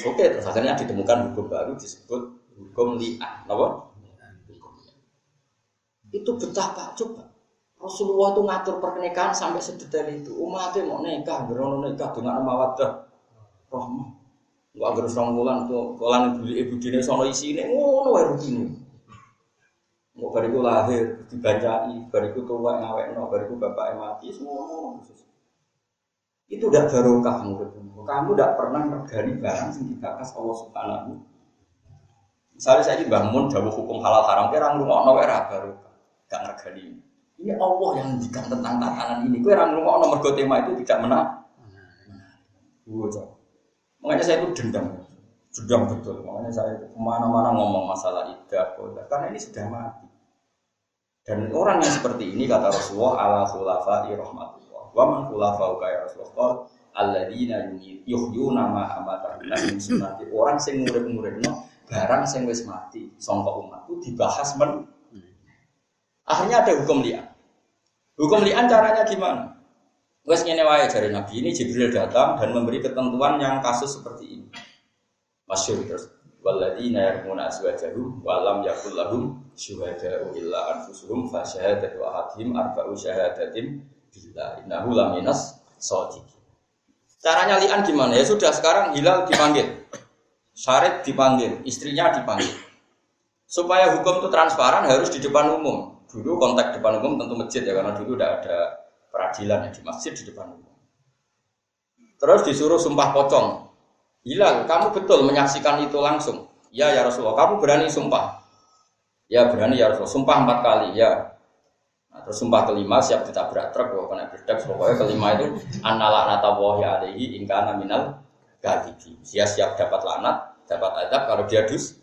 Oke, terus akhirnya ditemukan hukum baru disebut hukum li'an. Apa? Itu betapa coba Rasulullah itu ngatur pernikahan sampai sedetail itu. Umatnya mau nikah, berono nikah dengan mawaddah rahmah. Enggak agar serong bulan tuh, bulan ibu ibu dini sono isi ini, ngono wae rutine. Mau bariku lahir, dibacai, bariku tua ngawek no, bariku bapak mati, semua. Itu udah barokah menurutmu. Kamu tidak pernah regani barang yang dikakas Allah Subhanahu. Misalnya saya bangun jauh hukum halal haram, kira ngurungok no era barokah, gak regani. Ini Allah yang ngendikan tentang tatanan ini. Kue orang ngomong nomor tema itu tidak menang. Makanya saya itu dendam, dendam betul. Makanya saya ke mana-mana ngomong masalah idah, karena ini sudah mati. Dan orang yang seperti ini kata Rasulullah ala khulafa rahmatullah. Wa man khulafa kaya Rasulullah alladzina yuhyuna ma amatahuna min sunnati. Orang sing ngurip-nguripno barang sing wis mati sangka umat itu dibahas men. Akhirnya ada hukum liat. Hukum li'an caranya gimana? Wes ngene wae dari Nabi ini Jibril datang dan memberi ketentuan yang kasus seperti ini. Masyur terus. Waladina yarmuna aswajahum walam yakul lahum syuhada'u illa anfusuhum fa syahadatu ahadihim arba'u syahadatin billah innahu laminas shadiqin. Caranya li'an gimana? Ya sudah sekarang Hilal dipanggil. Syarif dipanggil, istrinya dipanggil. Supaya hukum itu transparan harus di depan umum. Dulu kontak depan umum tentu masjid ya karena dulu udah ada peradilan ya di masjid di depan umum. Terus disuruh sumpah pocong. Hilal, kamu betul menyaksikan itu langsung. Ya ya Rasulullah, kamu berani sumpah. Ya berani ya Rasulullah, sumpah empat kali ya. Nah, terus sumpah kelima siap ditabrak truk, kalau kena berdak, pokoknya kelima itu anala nata wahi alaihi ingkana minal gadibi. Dia siap dapat lanat, dapat adab kalau dia dus.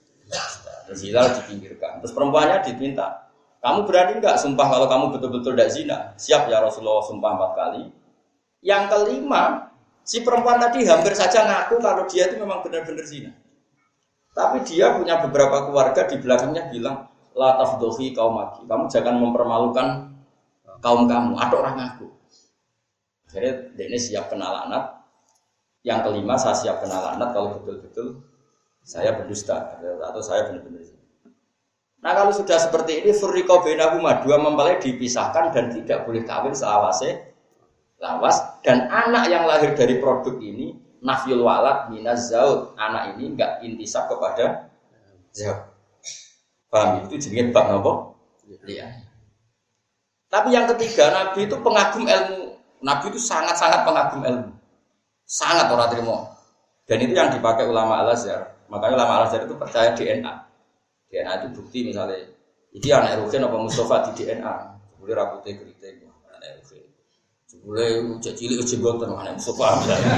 Terus Hilal dipinggirkan. Terus perempuannya diminta, kamu berani nggak sumpah kalau kamu betul-betul tidak zina? Siap ya Rasulullah sumpah empat kali. Yang kelima, si perempuan tadi hampir saja ngaku kalau dia itu memang benar-benar zina. Tapi dia punya beberapa keluarga di belakangnya bilang, La tafdohi kaum maki. Kamu jangan mempermalukan kaum kamu atau orang aku. Akhirnya ini siap kenal anak. Yang kelima saya siap kenal anak kalau betul-betul saya berdusta atau saya benar-benar zina. Nah kalau sudah seperti ini furriko benahuma dua mempelai dipisahkan dan tidak boleh kawin selawase lawas. Dan anak yang lahir dari produk ini nafyul walad minaz zaud. Anak ini enggak intisab kepada zaud. Paham? Itu jenis bab nopo iya. Tapi yang ketiga nabi itu pengagum ilmu. Nabi itu sangat sangat pengagum ilmu. Sangat orang terima. Dan itu yang dipakai ulama al azhar makanya ulama al azhar itu percaya DNA DNA itu bukti misalnya. Ini anak Rukin apa Mustafa di DNA boleh rambutnya keriting boleh cek cilik jenggotan anak Mustafa misalnya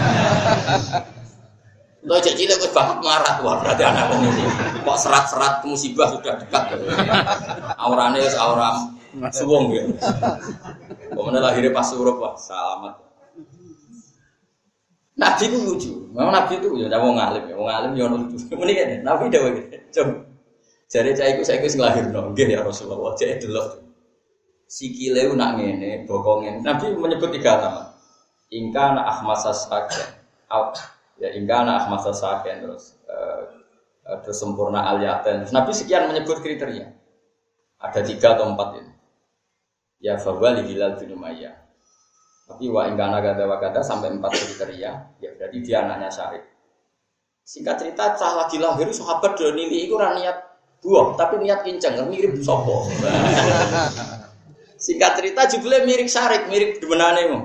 Lo cek cilik gue banget marah wah berarti anak ini kok serat-serat musibah sudah dekat aurane aura suwong ya Kemudian lahirnya pas suruh wah selamat Nabi itu lucu, memang Nabi itu ya mau ngalim ya, mau ngalim ya lucu. Mendingan Nabi dah begitu, coba. Jadi cah iku saya iku sing lahirno, nggih ya Rasulullah. Jadi delok. Sikile ku nak ngene, bokong ngene. Nabi menyebut tiga nama. Ingka na ahmasa saken. Al ya ingka na ahmasa saken terus eh, terus sempurna aliaten. Nabi sekian menyebut kriteria. Ada tiga atau empat ini. Ya fawali hilal bin Umayyah. Tapi wa ingka na gada wa gada sampai empat kriteria. Ya berarti dia anaknya Syarif. Singkat cerita, cah lagi lahir sahabat dan ini itu niat buah, tapi niat kinceng, mirip sopo. Singkat cerita judulnya mirip Syarif, mirip demenane mu.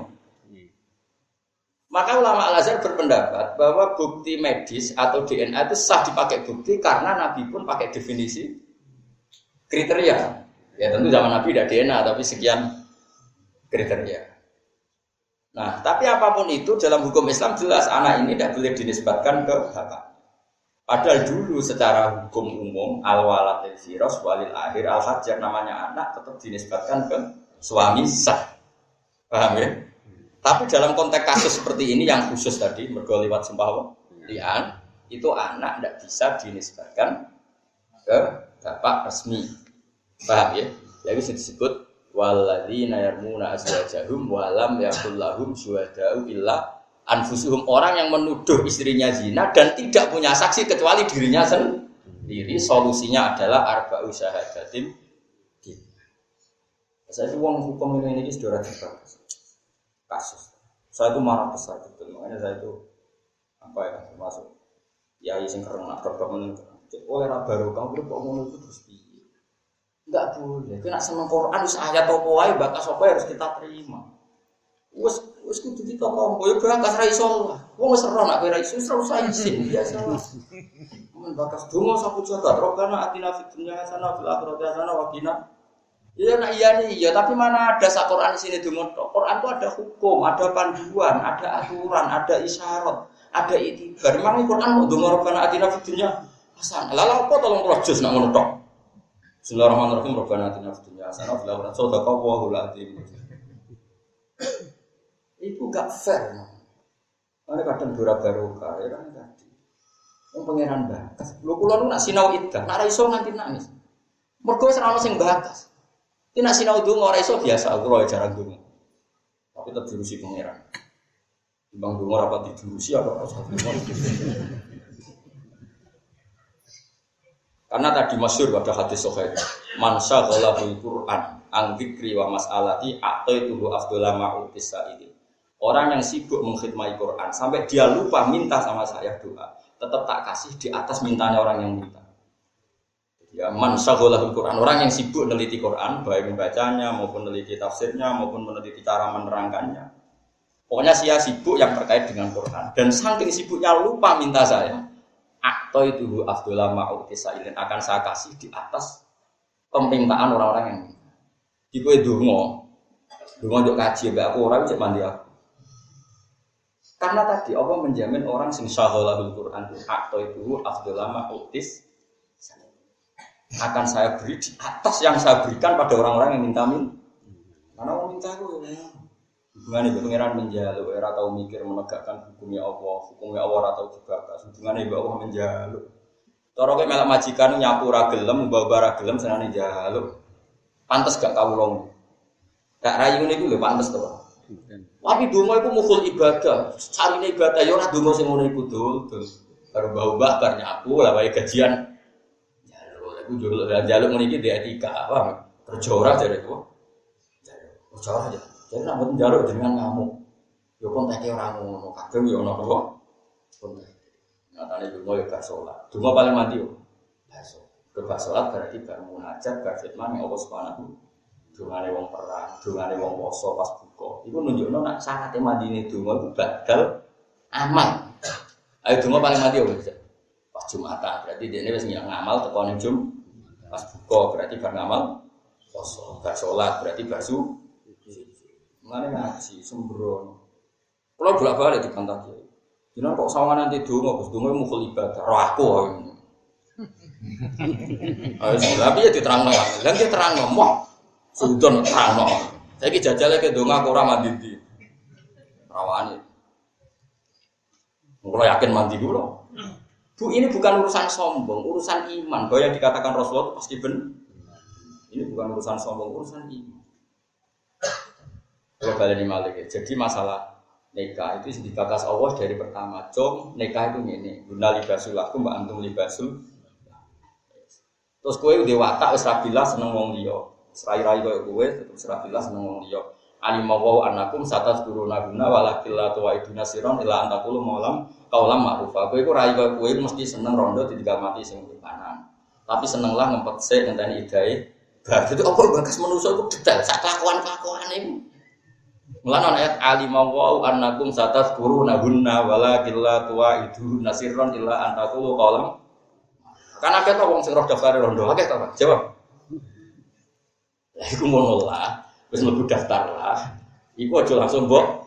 Maka ulama Al Azhar berpendapat bahwa bukti medis atau DNA itu sah dipakai bukti karena Nabi pun pakai definisi kriteria. Ya tentu zaman Nabi tidak DNA tapi sekian kriteria. Nah, tapi apa pun itu dalam hukum Islam jelas anak ini tidak boleh dinisbatkan ke bapak. Padahal dulu secara hukum umum al walad al firos walil akhir al hajar namanya anak tetap dinisbatkan ke suami sah. Paham ya? Tapi dalam konteks kasus seperti ini yang khusus tadi mergo lewat sumpah lian itu anak tidak bisa dinisbatkan ke bapak resmi. Paham ya? Jadi disebut walladzina yarmuna azwajahum walam yakul lahum syuhada'u illa anfusuhum orang yang menuduh istrinya zina dan tidak punya saksi kecuali dirinya sendiri. Solusinya adalah arba'u syahadatin saya itu uang hukum ini ini sudah kasus. Saya itu marah besar betul makanya saya itu apa ya termasuk ya sing keren nak oleh baru kamu kok ngomong itu terus Enggak boleh. Kena seneng Quran ayat apa wae bakas apa harus kita terima. Wes wis kudu kita kok ya bakas ra iso. Wong wis ora nek ra iso usah izin biasa. Men bakas donga sapu jagat robbana atina fid dunya hasanah fil akhirati hasanah wa qina Iya nak iya nih iya tapi mana ada sak Quran di sini donga Quran itu ada hukum, ada panduan, ada aturan, ada isyarat, ada itibar. Memang Quran mau donga robbana atina fid dunya hasanah. Lalu apa tolong proses nak ngono tok? Bismillahirrahmanirrahim. Rabbana atina fid dunya hasanah wa fil akhirati hasanah Itu gak fair. Karena kadang dura barokah ya kan tadi. Yang pangeran bakas. Lu kula nu nak sinau iddah, nak ra iso nganti nangis. Mergo ora ono sing bakas. Iki nak sinau donga ora iso biasa aku ya jarang donga. Tapi tetep diurusi pangeran. Bang donga rapat diurusi apa usah Karena tadi masyur pada hadis sahih, man syaghalahul Qur'an an dzikri wa mas'alati itu afdhala ma'utis ini. Orang yang sibuk mengkhidmati Quran sampai dia lupa minta sama saya doa, tetap tak kasih di atas mintanya orang yang minta. Ya, man Quran, orang yang sibuk meneliti Quran, baik membacanya maupun meneliti tafsirnya maupun meneliti cara menerangkannya. Pokoknya saya sibuk yang terkait dengan Quran. Dan saking sibuknya lupa minta saya atau itu afdola ma'uti sailin akan saya kasih di atas permintaan orang-orang yang di kue dungo dungo untuk kaji aku orang cek mandi aku karena tadi Allah menjamin orang sing syahulahul Quran atau itu afdola ma'utis akan saya beri di atas yang saya berikan pada orang-orang yang minta min karena mau minta aku ya Hubungannya ibu pangeran menjaluk, era tahu mikir menegakkan hukumnya Allah, hukumnya Allah atau juga Hubungannya ibu Allah menjaluk. Toro kayak melak majikan nyapu ragelem, bawa ragelem senane jaluk. Pantes gak kau long. Gak rayu nih gue pantes tuh. Tapi dungo itu mukul ibadah, cari ibadah, ya orang dungo sing ngono iku dul, Baru bau bakar nyapu, lah bayi gajian. Jaluk, aku jaluk, jaluk meniki di etika, apa? Terjorah jadi itu. Terjorah aja. Jadi buat jaluk dengan ngamuk. Yo kontaknya orang ngono, kadang yo ono apa? Kontak. Nyatane dungo yo gak sholat. Dungo paling mati yo. Baso. Ke sholat berarti bar munajat, bar fitman yang Allah Subhanahu Dungane wong perang, dungane wong poso pas buka. Iku nunjukno nak syaratnya mandine donga iku badal amal. Ayo donga paling mati yo pas Jumatan. Berarti dia ini wis ngamal teko ning Jum pas buka berarti bar ngamal poso. Bar sholat berarti bar Mengenai ngaji, sembrono. Kalau bolak balik di kantor kiai. Jangan kok sama nanti dulu, gus dulu mukul ibadah. Roh aku. Tapi ya diterang no, dan dia terang mau sudon terang no. Saya ki jajal ke donga aku ramah di rawani. Kalau yakin mandi dulu, Bu ini bukan urusan sombong, urusan iman. Bahwa yang dikatakan Rasulullah itu pasti benar. Ini bukan urusan sombong, urusan iman. Kalau balik malik ya. Jadi masalah nikah itu dibatas Allah dari pertama. Com nikah itu ini. Guna libasul aku mbak antum libasul. Terus kue udah watak wis seneng wong liya. Serai-rai koyo kowe tetep serabilah seneng wong liya. Alimah wa anakum satas guru naguna walakil la tuwa iduna siron ila antakulu maulam kaulam ma'rufa. Kowe iku rai koyo kowe mesti seneng rondo ditinggal mati sing kanan. Tapi seneng lah ngempet sik ngenteni idai. Berarti itu apa bakas manusia itu detail sak kelakuan-kelakuan ini. Mulane ayat alimah wa anakum satas guru naguna walakil la tuwa itu nasiron ila antakulu kaulam karena kita wong sing roh daftar rondo, ta, Pak? Jawab. Iku ngono lah, wis mlebu daftar lah. Iku aja langsung mbok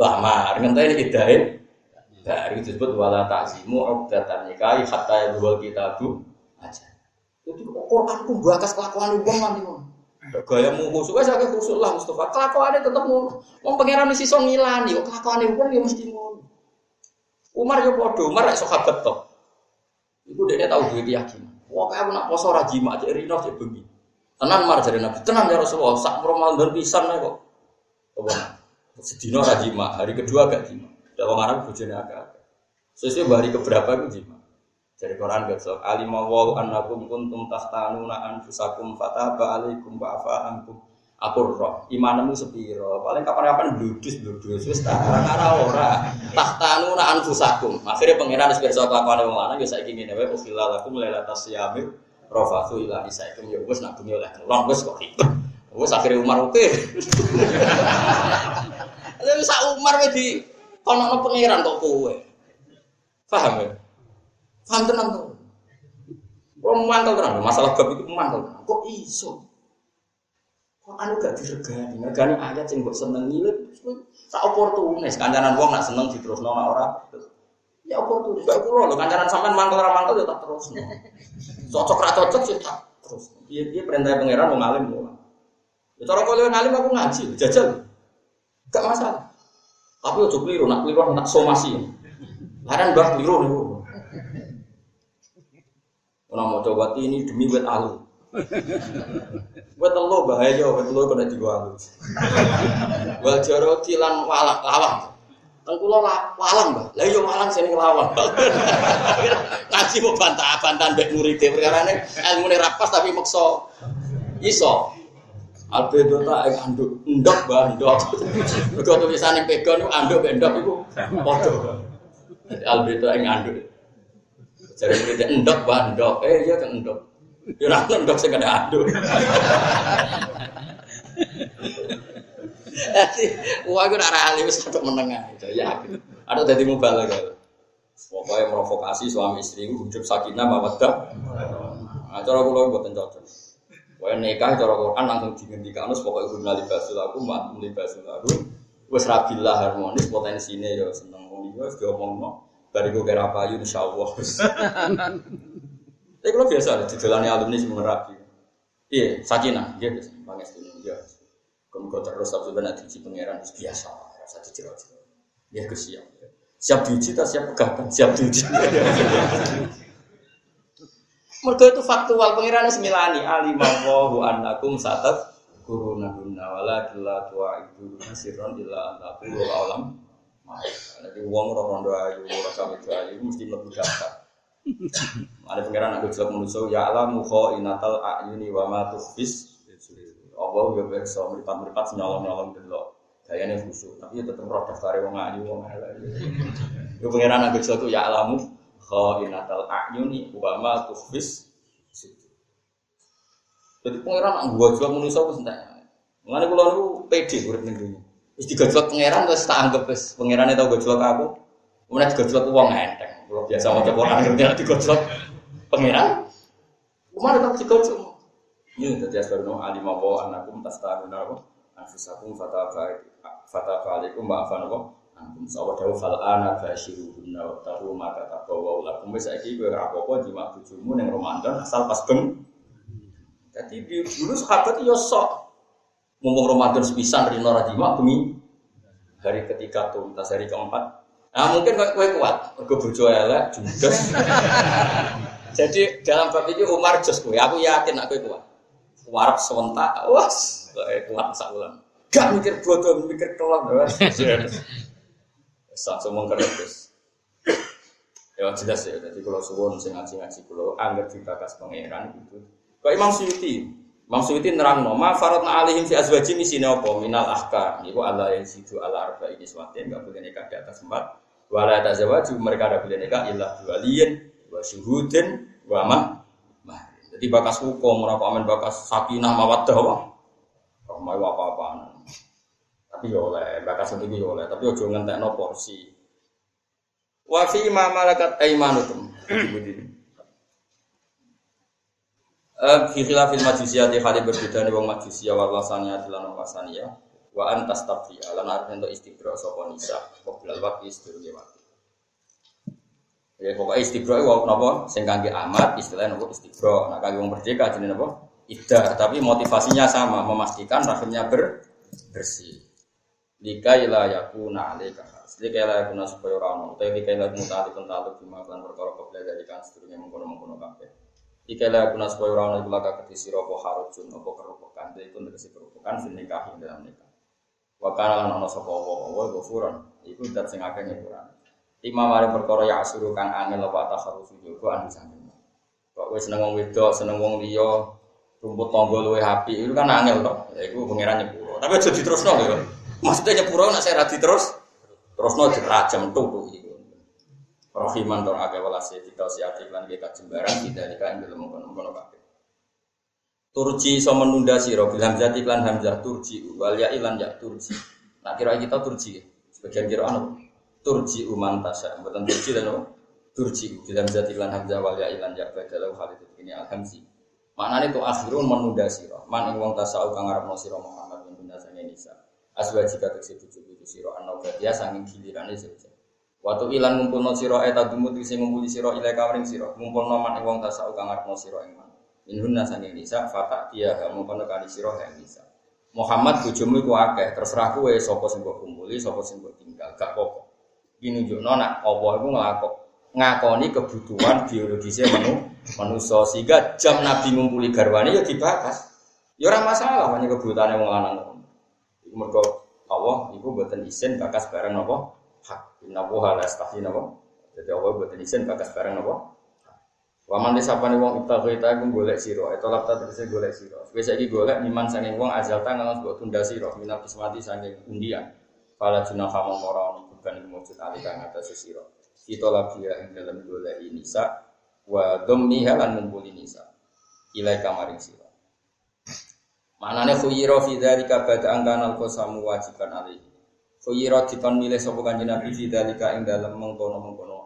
lamar, ngenteni idahe. Dari disebut wala ta'zimu uqdatan nikahi hatta yadhul kitabu aja. Jadi Quran ku bakas kelakuan wong nanti ngono. Gayamu khusus wis akeh khusus lah Mustafa. Kelakuane tetep ngono. Wong pangeran mesti iso ngilani, kok kelakuane wong ya mesti ngono. Umar yo padha, Umar rek sahabat tok. Iku dia tahu duit keyakinan. Wah kayak aku nak poso rajima cek rino cek bengi. Tenan mar jadi nabi. Tenan ya Rasulullah. Sak Ramadan pisan nih kok. Apa? Sedino rajima. Hari kedua agak jima. Dalam orang Arab bujane agak. Sesuai hari keberapa itu jima. Dari Quran besok. Alimah wa annakum kuntum tahtanuna anfusakum fataba alaikum ba'afa ankum. Aku roh, imanmu sepiro. Paling kapan-kapan bludus bludus wis tak ora ora. Tahtanuna anfusakum. Akhirnya pangeran wis pirsa kelakuane wong lanang ya saiki ngene wae ukhila lakum lailatas siyami rafathu ila nisaikum ya wis nak bengi oleh kelon wis kok ribet. Wis akhirnya Umar oke. Tapi sak Umar di kono pangeran kok kowe. Paham ya? Paham tenan to? Wong mantel tenan, masalah bab itu mantel. Kok iso? Quran gak diregani, regani ayat sing mbok senengi lho. Sak oportunis, kancanan wong nak seneng diterusno nak ora. Ya oportunis, gak kula lho kancanan sampean mangkel ora mangkel ya tak terusno. Cocok ra cocok ya tak terus. Piye piye perintah pangeran wong alim yo. Ya cara kowe ngalim aku ngaji, jajal. Gak masalah. Tapi ojo keliru, nak keliru nak somasi. Laran mbah keliru niku. Ora mau coba ini demi wet alu. Buat telo bahaya, buat telo kena digalu. Wal jaro tilan walak lawang. Tengkulo walang, Mbah. Lah yo walang sing nglawan. Ngaji mau bantah-bantahan mbek murid e perkarane ilmune rapas tapi maksa iso. Albedo tak ing anduk ndok Mbah ndok. Mergo tulisane pegon ku anduk mbek ndok iku padha. Albedo ing anduk. Jare murid ndok Mbah ndok. Eh iya kan ndok. Ya ora ndok sing kada aduk. Wah, gue nara ahli wis untuk menengah ya. Ada jadi mubalak ya. Pokoknya provokasi suami istri hidup sakinah mawaddah. Nah, cara kula mboten cocok. Pokoknya nikah cara Quran langsung digendikakan wis pokoke guna libasul aku mat libasul aku. Wis rabilah harmonis potensine ya seneng wong iki wis diomongno. Bariku kira payu insyaallah. Tapi kalau biasa di jalannya alumni sih rapi. Iya, sakinah, iya biasa, pangestu, iya. Kemudian terus tapi benar diuji pangeran biasa, rasa dijerok Ya kesiap. Siap diuji, tak siap pegatan, siap diuji. Mereka itu faktual pangeran semilani alimawahu annakum satat kuruna guna wala kila tua ibu nasiron illa antaku alam. Jadi uang rondo ayu, orang kami ayu mesti lebih daftar. Ada pangeran aku jelek manusia ya alam muho inatal ayuni wa ma. Allah ya berso meripat-meripat nyolong-nyolong delok. Gayane khusyuk, tapi ya tetep roh daftare wong ayu wong elek. Yo pangeran aku jelek ya alamu khainatal ayuni wa ma tukhfis. Jadi pangeran gua jelek manusia wis entek. Mulane kula niku pede urip ning dunya. Wis digojlok pangeran wis tak anggap wis pangerane tau gojlok aku. Kemudian digojlok wong enteng. Kalau biasa mau coba orang ngerti nanti gojlok pangeran. Ke mana tak digojlok? Ini jadi asbaru alim apa anakum tastarun apa? Anfusakum fatafa fatafa alaikum ma'afan apa? Antum sawa dawu fal ana basyiruhunna wa tahu maka tabawa lakum wis saiki kowe ora apa-apa jima bojomu ning Ramadan asal pas beng. Jadi dulu sahabat yo sok ngomong Ramadan sepisan rino rajima bengi hari ketiga tuntas hari keempat Nah mungkin kowe kuat, mergo bojo elek, judes. Jadi dalam bab ini Umar jos kowe, aku yakin aku kuat. Warap sewentak, kowe kuat sak wulan. Gak mikir bodoh, mikir kelon, was. Langsung mengker terus. Ya jelas ya, jadi kalau suwon sing ngaji-ngaji kalau anggap dibakas pangeran gitu. Kok Imam Suyuti, Imam Suyuti nerang no, ma faradna alihim fi azwaji misine apa minal ahkam. Niku Allah yang situ ala arba ini suatin, enggak boleh nikah di atas empat. Wala tazawaju mereka ada boleh nikah ilah waliyin wa syuhudin wa ma mah. Jadi bakas hukum, ora kok amen bakas sakinah mawaddah wa. Rahmah wa apa-apaan. Tapi ya oleh, bakas itu ya oleh, tapi ojo ngentekno porsi. Wa fi ma malakat aimanukum. Eh fi khilafil majusiyati hal berbeda nih wong majusiyah wal wasaniyah lan wong wasaniyah wa antas tafi lan arep entuk istibra sapa nisa waqti sedurunge waktu. Ya pokoknya istibra itu napa sing kangge amat istilahnya napa istibra. Nah kangge wong merdeka jenenge napa? Iddah, tapi motivasinya sama, memastikan rahimnya ber bersih. Lika ila yakuna alaika Jadi kayak lah guna supaya orang orang, tapi kayak lah guna tali pentaluk lima bulan perkara kau belajar kan sedurungnya mengkono mengkono kafe. Jika lah guna supaya orang orang itu laga ketisi robo harujun, robo kerobokan, jadi pun terkesi kerobokan sini nikahin dalam nikah. Wakana lan ono sapa apa wa ghafuran, iku dat sing akeh nyepuran. Lima mari perkara ya asuru kang angel apa takharufu jogo anu samping. Kok wis seneng wong wedok, seneng wong liya, rumput tangga luwe api, itu kan angel to. Ya iku pangeran nyepuro. Tapi aja diterusno lho. Maksudnya nyepuro nek saya ra diterus Terus no dirajam tuh itu. Rohiman dong agak walasi kita siati lan kita jembaran tidak dikain dalam mengkono mengkono kabeh. Turji so menunda siro bilang jati lan hamzah turji wal ya ilan ya turji. Nah kira kita turji sebagian kira anu turji uman tasya bukan turji dan apa? Turji bilang jati lan hamzah wal ya ilan ya badalau hal itu ini alhamzi. Maknanya itu akhirun menunda siro. Man ing wong tasawuf kang ngarepno siro Muhammad bin Bunda sange nisa. Aswajika tegese bojo-bojo sira ana badia sanging gilirane saja. Waktu ilan ngumpulno sira eta dumut sing ngumpuli sira ile kawring sira. Ngumpulno man ing wong tasau kang ngarepno sira ing man. Inhunna sanging nisa fatak dia ngumpulno kali sira ing nisa. Muhammad bojomu iku akeh, terserah kowe sapa sing kumpuli, sapa sing tinggal, gak apa-apa. Iki nunjukno nak apa iku nglakok ngakoni kebutuhan biologisnya manu manusia sehingga jam Nabi ngumpuli garwane ya dibakas. Ya ora masalah hanya kebutuhannya wong lanang. Iku mergo Allah iku mboten isin bakas barang napa? Hak. Inna wa la yastahi? Jadi Allah mboten isin bakas barang napa? Wa man disapane wong ibtaghaita iku golek sira, eta lapta tegese golek sira. Wis saiki golek niman saking wong azal tangan mbok tunda sira minal kismati saking undian. Fala junaha mongko beban ing mujud ali kang atas sira. Kita labia ing dalam golek nisa wa dhammiha lan ngumpuli nisa. Ilai kamaring sira. Manane khuyira fi dzalika bada angkana qasamu wajiban alaihi. Khuyira dikon milih sapa kanjeng Nabi fi dzalika ing dalem mengkono-mengkono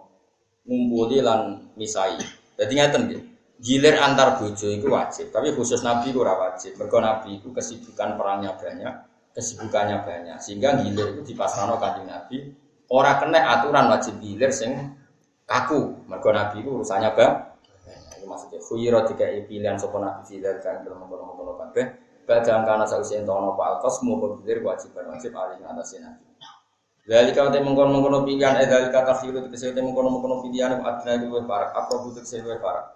ngumpuli lan misai. Dadi ngaten nggih. Gilir antar bojo itu wajib, tapi khusus Nabi itu wajib. Mergo Nabi itu kesibukan perangnya banyak, kesibukannya banyak. Sehingga gilir itu dipasrahno kanjeng Nabi ora kena aturan wajib gilir sing kaku. Mergo Nabi itu urusannya. Itu maksudnya khuyira dikai pilihan sapa Nabi fi dzalika ing dalem mengkono-mengkono kabeh Badang karena sausi entono pak alkos mau berpikir kewajiban wajib alih atas nabi. Dari kau temu mengkono mengkono pilihan, eh dari kata filu tegese temu mengkono mengkono pilihan adina itu lebih parah. Apa butuh saya lebih parah?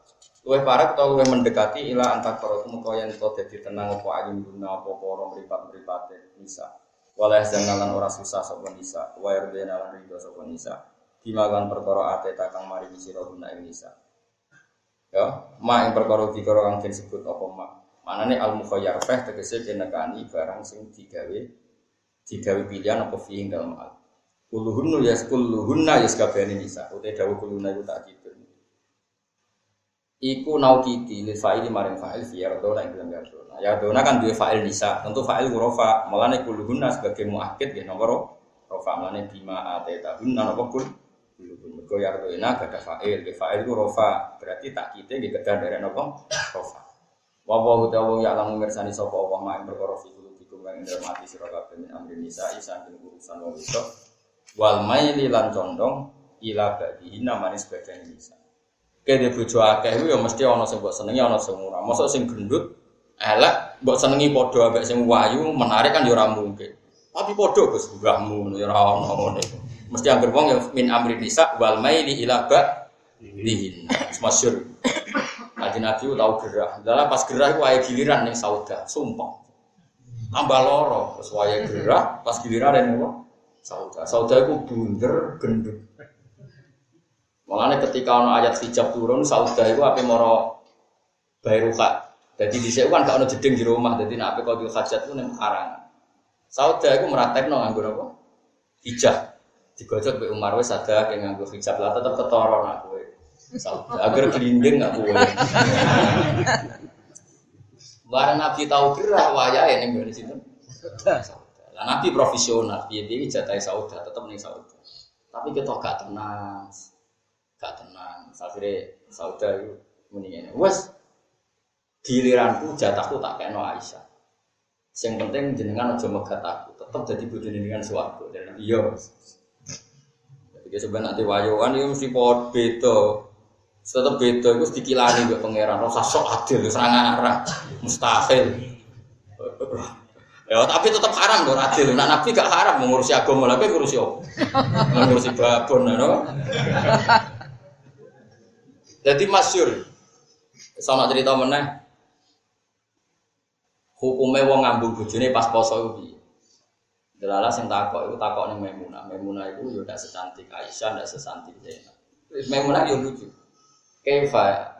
Lebih parah atau lebih mendekati ilah antar temu kau yang kau jadi tenang apa ayun guna apa koro meripat meripat bisa. Walau jangalan orang susah sopan nisa, wair benalan ridho sopan nisa. Dimakan perkara ate takang mari misiro guna nisa. Ya, ma yang perkara dikoro kang disebut apa ma. Manane al mukhayyar feh tegese kenekani barang sing digawe digawe pilihan apa dalam al. Kuluhunnu yas kulluhunna yas kabehane nisa. Ute dawuh kuluna iku tak. Iku naukiti li fa'ili maring fa'il fi yardona ing dalam yardona. Yardona kan duwe fa'il nisa, tentu fa'il rofa. Mulane kulluhunna sebagai muakkid nggih nomor rofa. Mulane bima ateta hunna napa kul kulluhun. Mergo yardona gak ada fa'il, fa'il ku rofa. Berarti tak kite nggih kedan dari napa rofa. Wa wa ta'ala ya lamu mirsani sapa Allah mak perkara fi kulubikum kang ing mati sira kabeh min amri nisa saking urusan wong wedok wal maili lan condong ila ba'dihi namane sebagian nisa. Kene bojo akeh ya mesti ana sing mbok senengi ana sing ora. Mosok sing gendut elek mbok senengi padha ambek sing wayu menarik kan ya mungkin. Tapi padha Gus mbahmu ya ora ana ngene. Mesti angger wong ya min amri nisa wal maili ila ba lihin. Masyhur. Kaji Nabi tahu gerah. Dalam pas gerah itu ayat giliran nih sauda, sumpah. Tambah loro, ayat gerah, pas giliran nih sauda. Sauda itu bunder gendut. Makanya ketika ono ayat hijab turun, sauda itu apa moro bayruka. Jadi di sini kan gak ono jeding di rumah, jadi apa kalau hajat itu nih karang. Sauda itu meratek no nganggur apa? Hijab. Digojok be Umar wes ada yang nganggur hijab lah tetap ketoron aku. Sauda agar gelinding nggak boleh. Barang Nabi tahu gerah waya ini di situ. Lah Nabi profesional, dia dia jatai sauda tetap nih sauda. Tapi kita gak tenang, gak tenang. Akhirnya sauda itu mendingan. Wes giliranku jatahku tak no Aisyah. Yang penting jenengan aja megat aku, tetap jadi bojo dengan suatu. Dan iya. Jadi sebenarnya nanti wayoan itu mesti pot beda. Tetap beda itu dikilani mbek pangeran, rasa sok adil, serang arah, mustahil. Ya, tapi tetap haram dong adil. Nak nabi gak haram mengurusi agama, tapi ngurusi apa? Mengurusi babon, no? Jadi masyur, sama cerita meneh, hukumnya wong ngambung bojone pas poso piye? Delala sing takok itu takok ning Maimunah. Maimunah itu yo ndak secantik Aisyah, ndak secantik Zainab. Maimunah yo lucu. Kaifa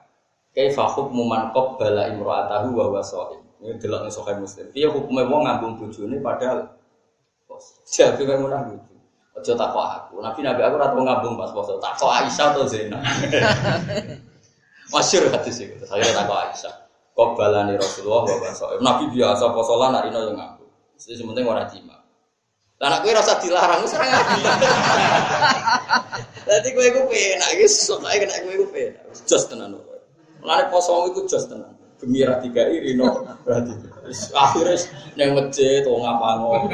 kaifa hukmu man qabbala imra'atahu wa huwa. Ini delok ning Sahih Muslim. Piye hukumnya wong ngambung bojone padahal poso. Jadi Maimunah lucu. Aja takok aku. Nabi Nabi aku ora tau ngambung pas poso. Takok Aisyah atau Zainab. Masyur hadis itu. Saya takok Aisyah. Kobalani Rasulullah wa basoim. Nabi biasa posolah nak rino yang ngaku. Jadi sementing orang jima. Lah anak gue rasa dilarang, gue serang ngaku. Jadi gue gue penak, gue sok aja kena gue gue penak. Jos tenan gue. Mulai posong itu jos tenan. Gembira tiga iri no berarti. Akhirnya neng masjid, ngapa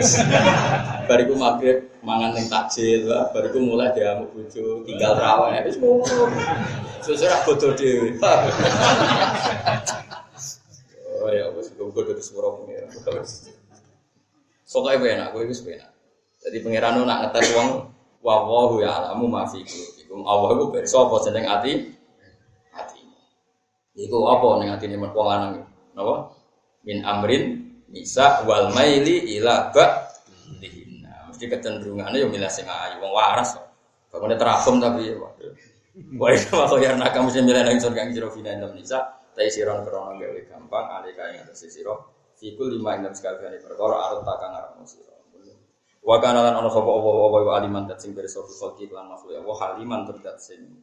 Bariku maghrib mangan neng takjil, bariku mulai dia mau bucu, tinggal rawan. Habis mau. Sesuai bodoh dewi. Oh ya, gue dari semua pengiran. Soalnya gue enak, gue itu enak. Jadi pengiran lu nak ngetes uang, wawahu ya alamu maafi gue. Allah gue berso apa hati. Iku apa neng hati nih mau lanang? Napa? Min amrin bisa wal maili ila ba dihina. Mesti kecenderungannya yang milih sing ayu, wong waras. Bangunnya teragum tapi ya. Wah, itu kalau yang nakam mesti milih nang surga yang jero fina Indonesia. Tapi siron krono gawe gampang, alih kaya yang atas siro. Fikul lima enam sekali kali perkara arut takang arep siro. Wa kana lan ana sapa apa-apa wa aliman dat sing bereso fi lan makhluk ya wa haliman terdat sing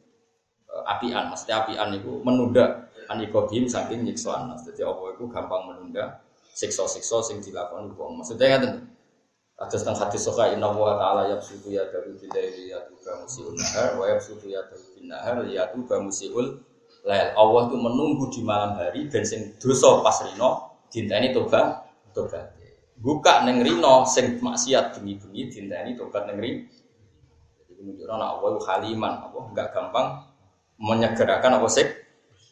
apian mesti apian niku menunda anikobim saking nyiksa anas. Dadi apa iku gampang menunda siksa-siksa sing dilakoni wong. Maksudnya ngaten. Atas tentang hadis soka inna wa ta'ala yabsutu ya daru bilaili ya tuba musiul nahar wa yabsutu ya daru bin nahar ya tuba musiul lail. Allah itu menunggu di malam hari dan sing dosa pas rino dinteni tobat tobat. Buka neng rino sing maksiat bengi-bengi dinteni tobat neng rino. Jadi menunjukkan Allah itu haliman, apa enggak gampang menyegerakan apa sik.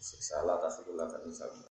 Siksa Allah tasbihullah kan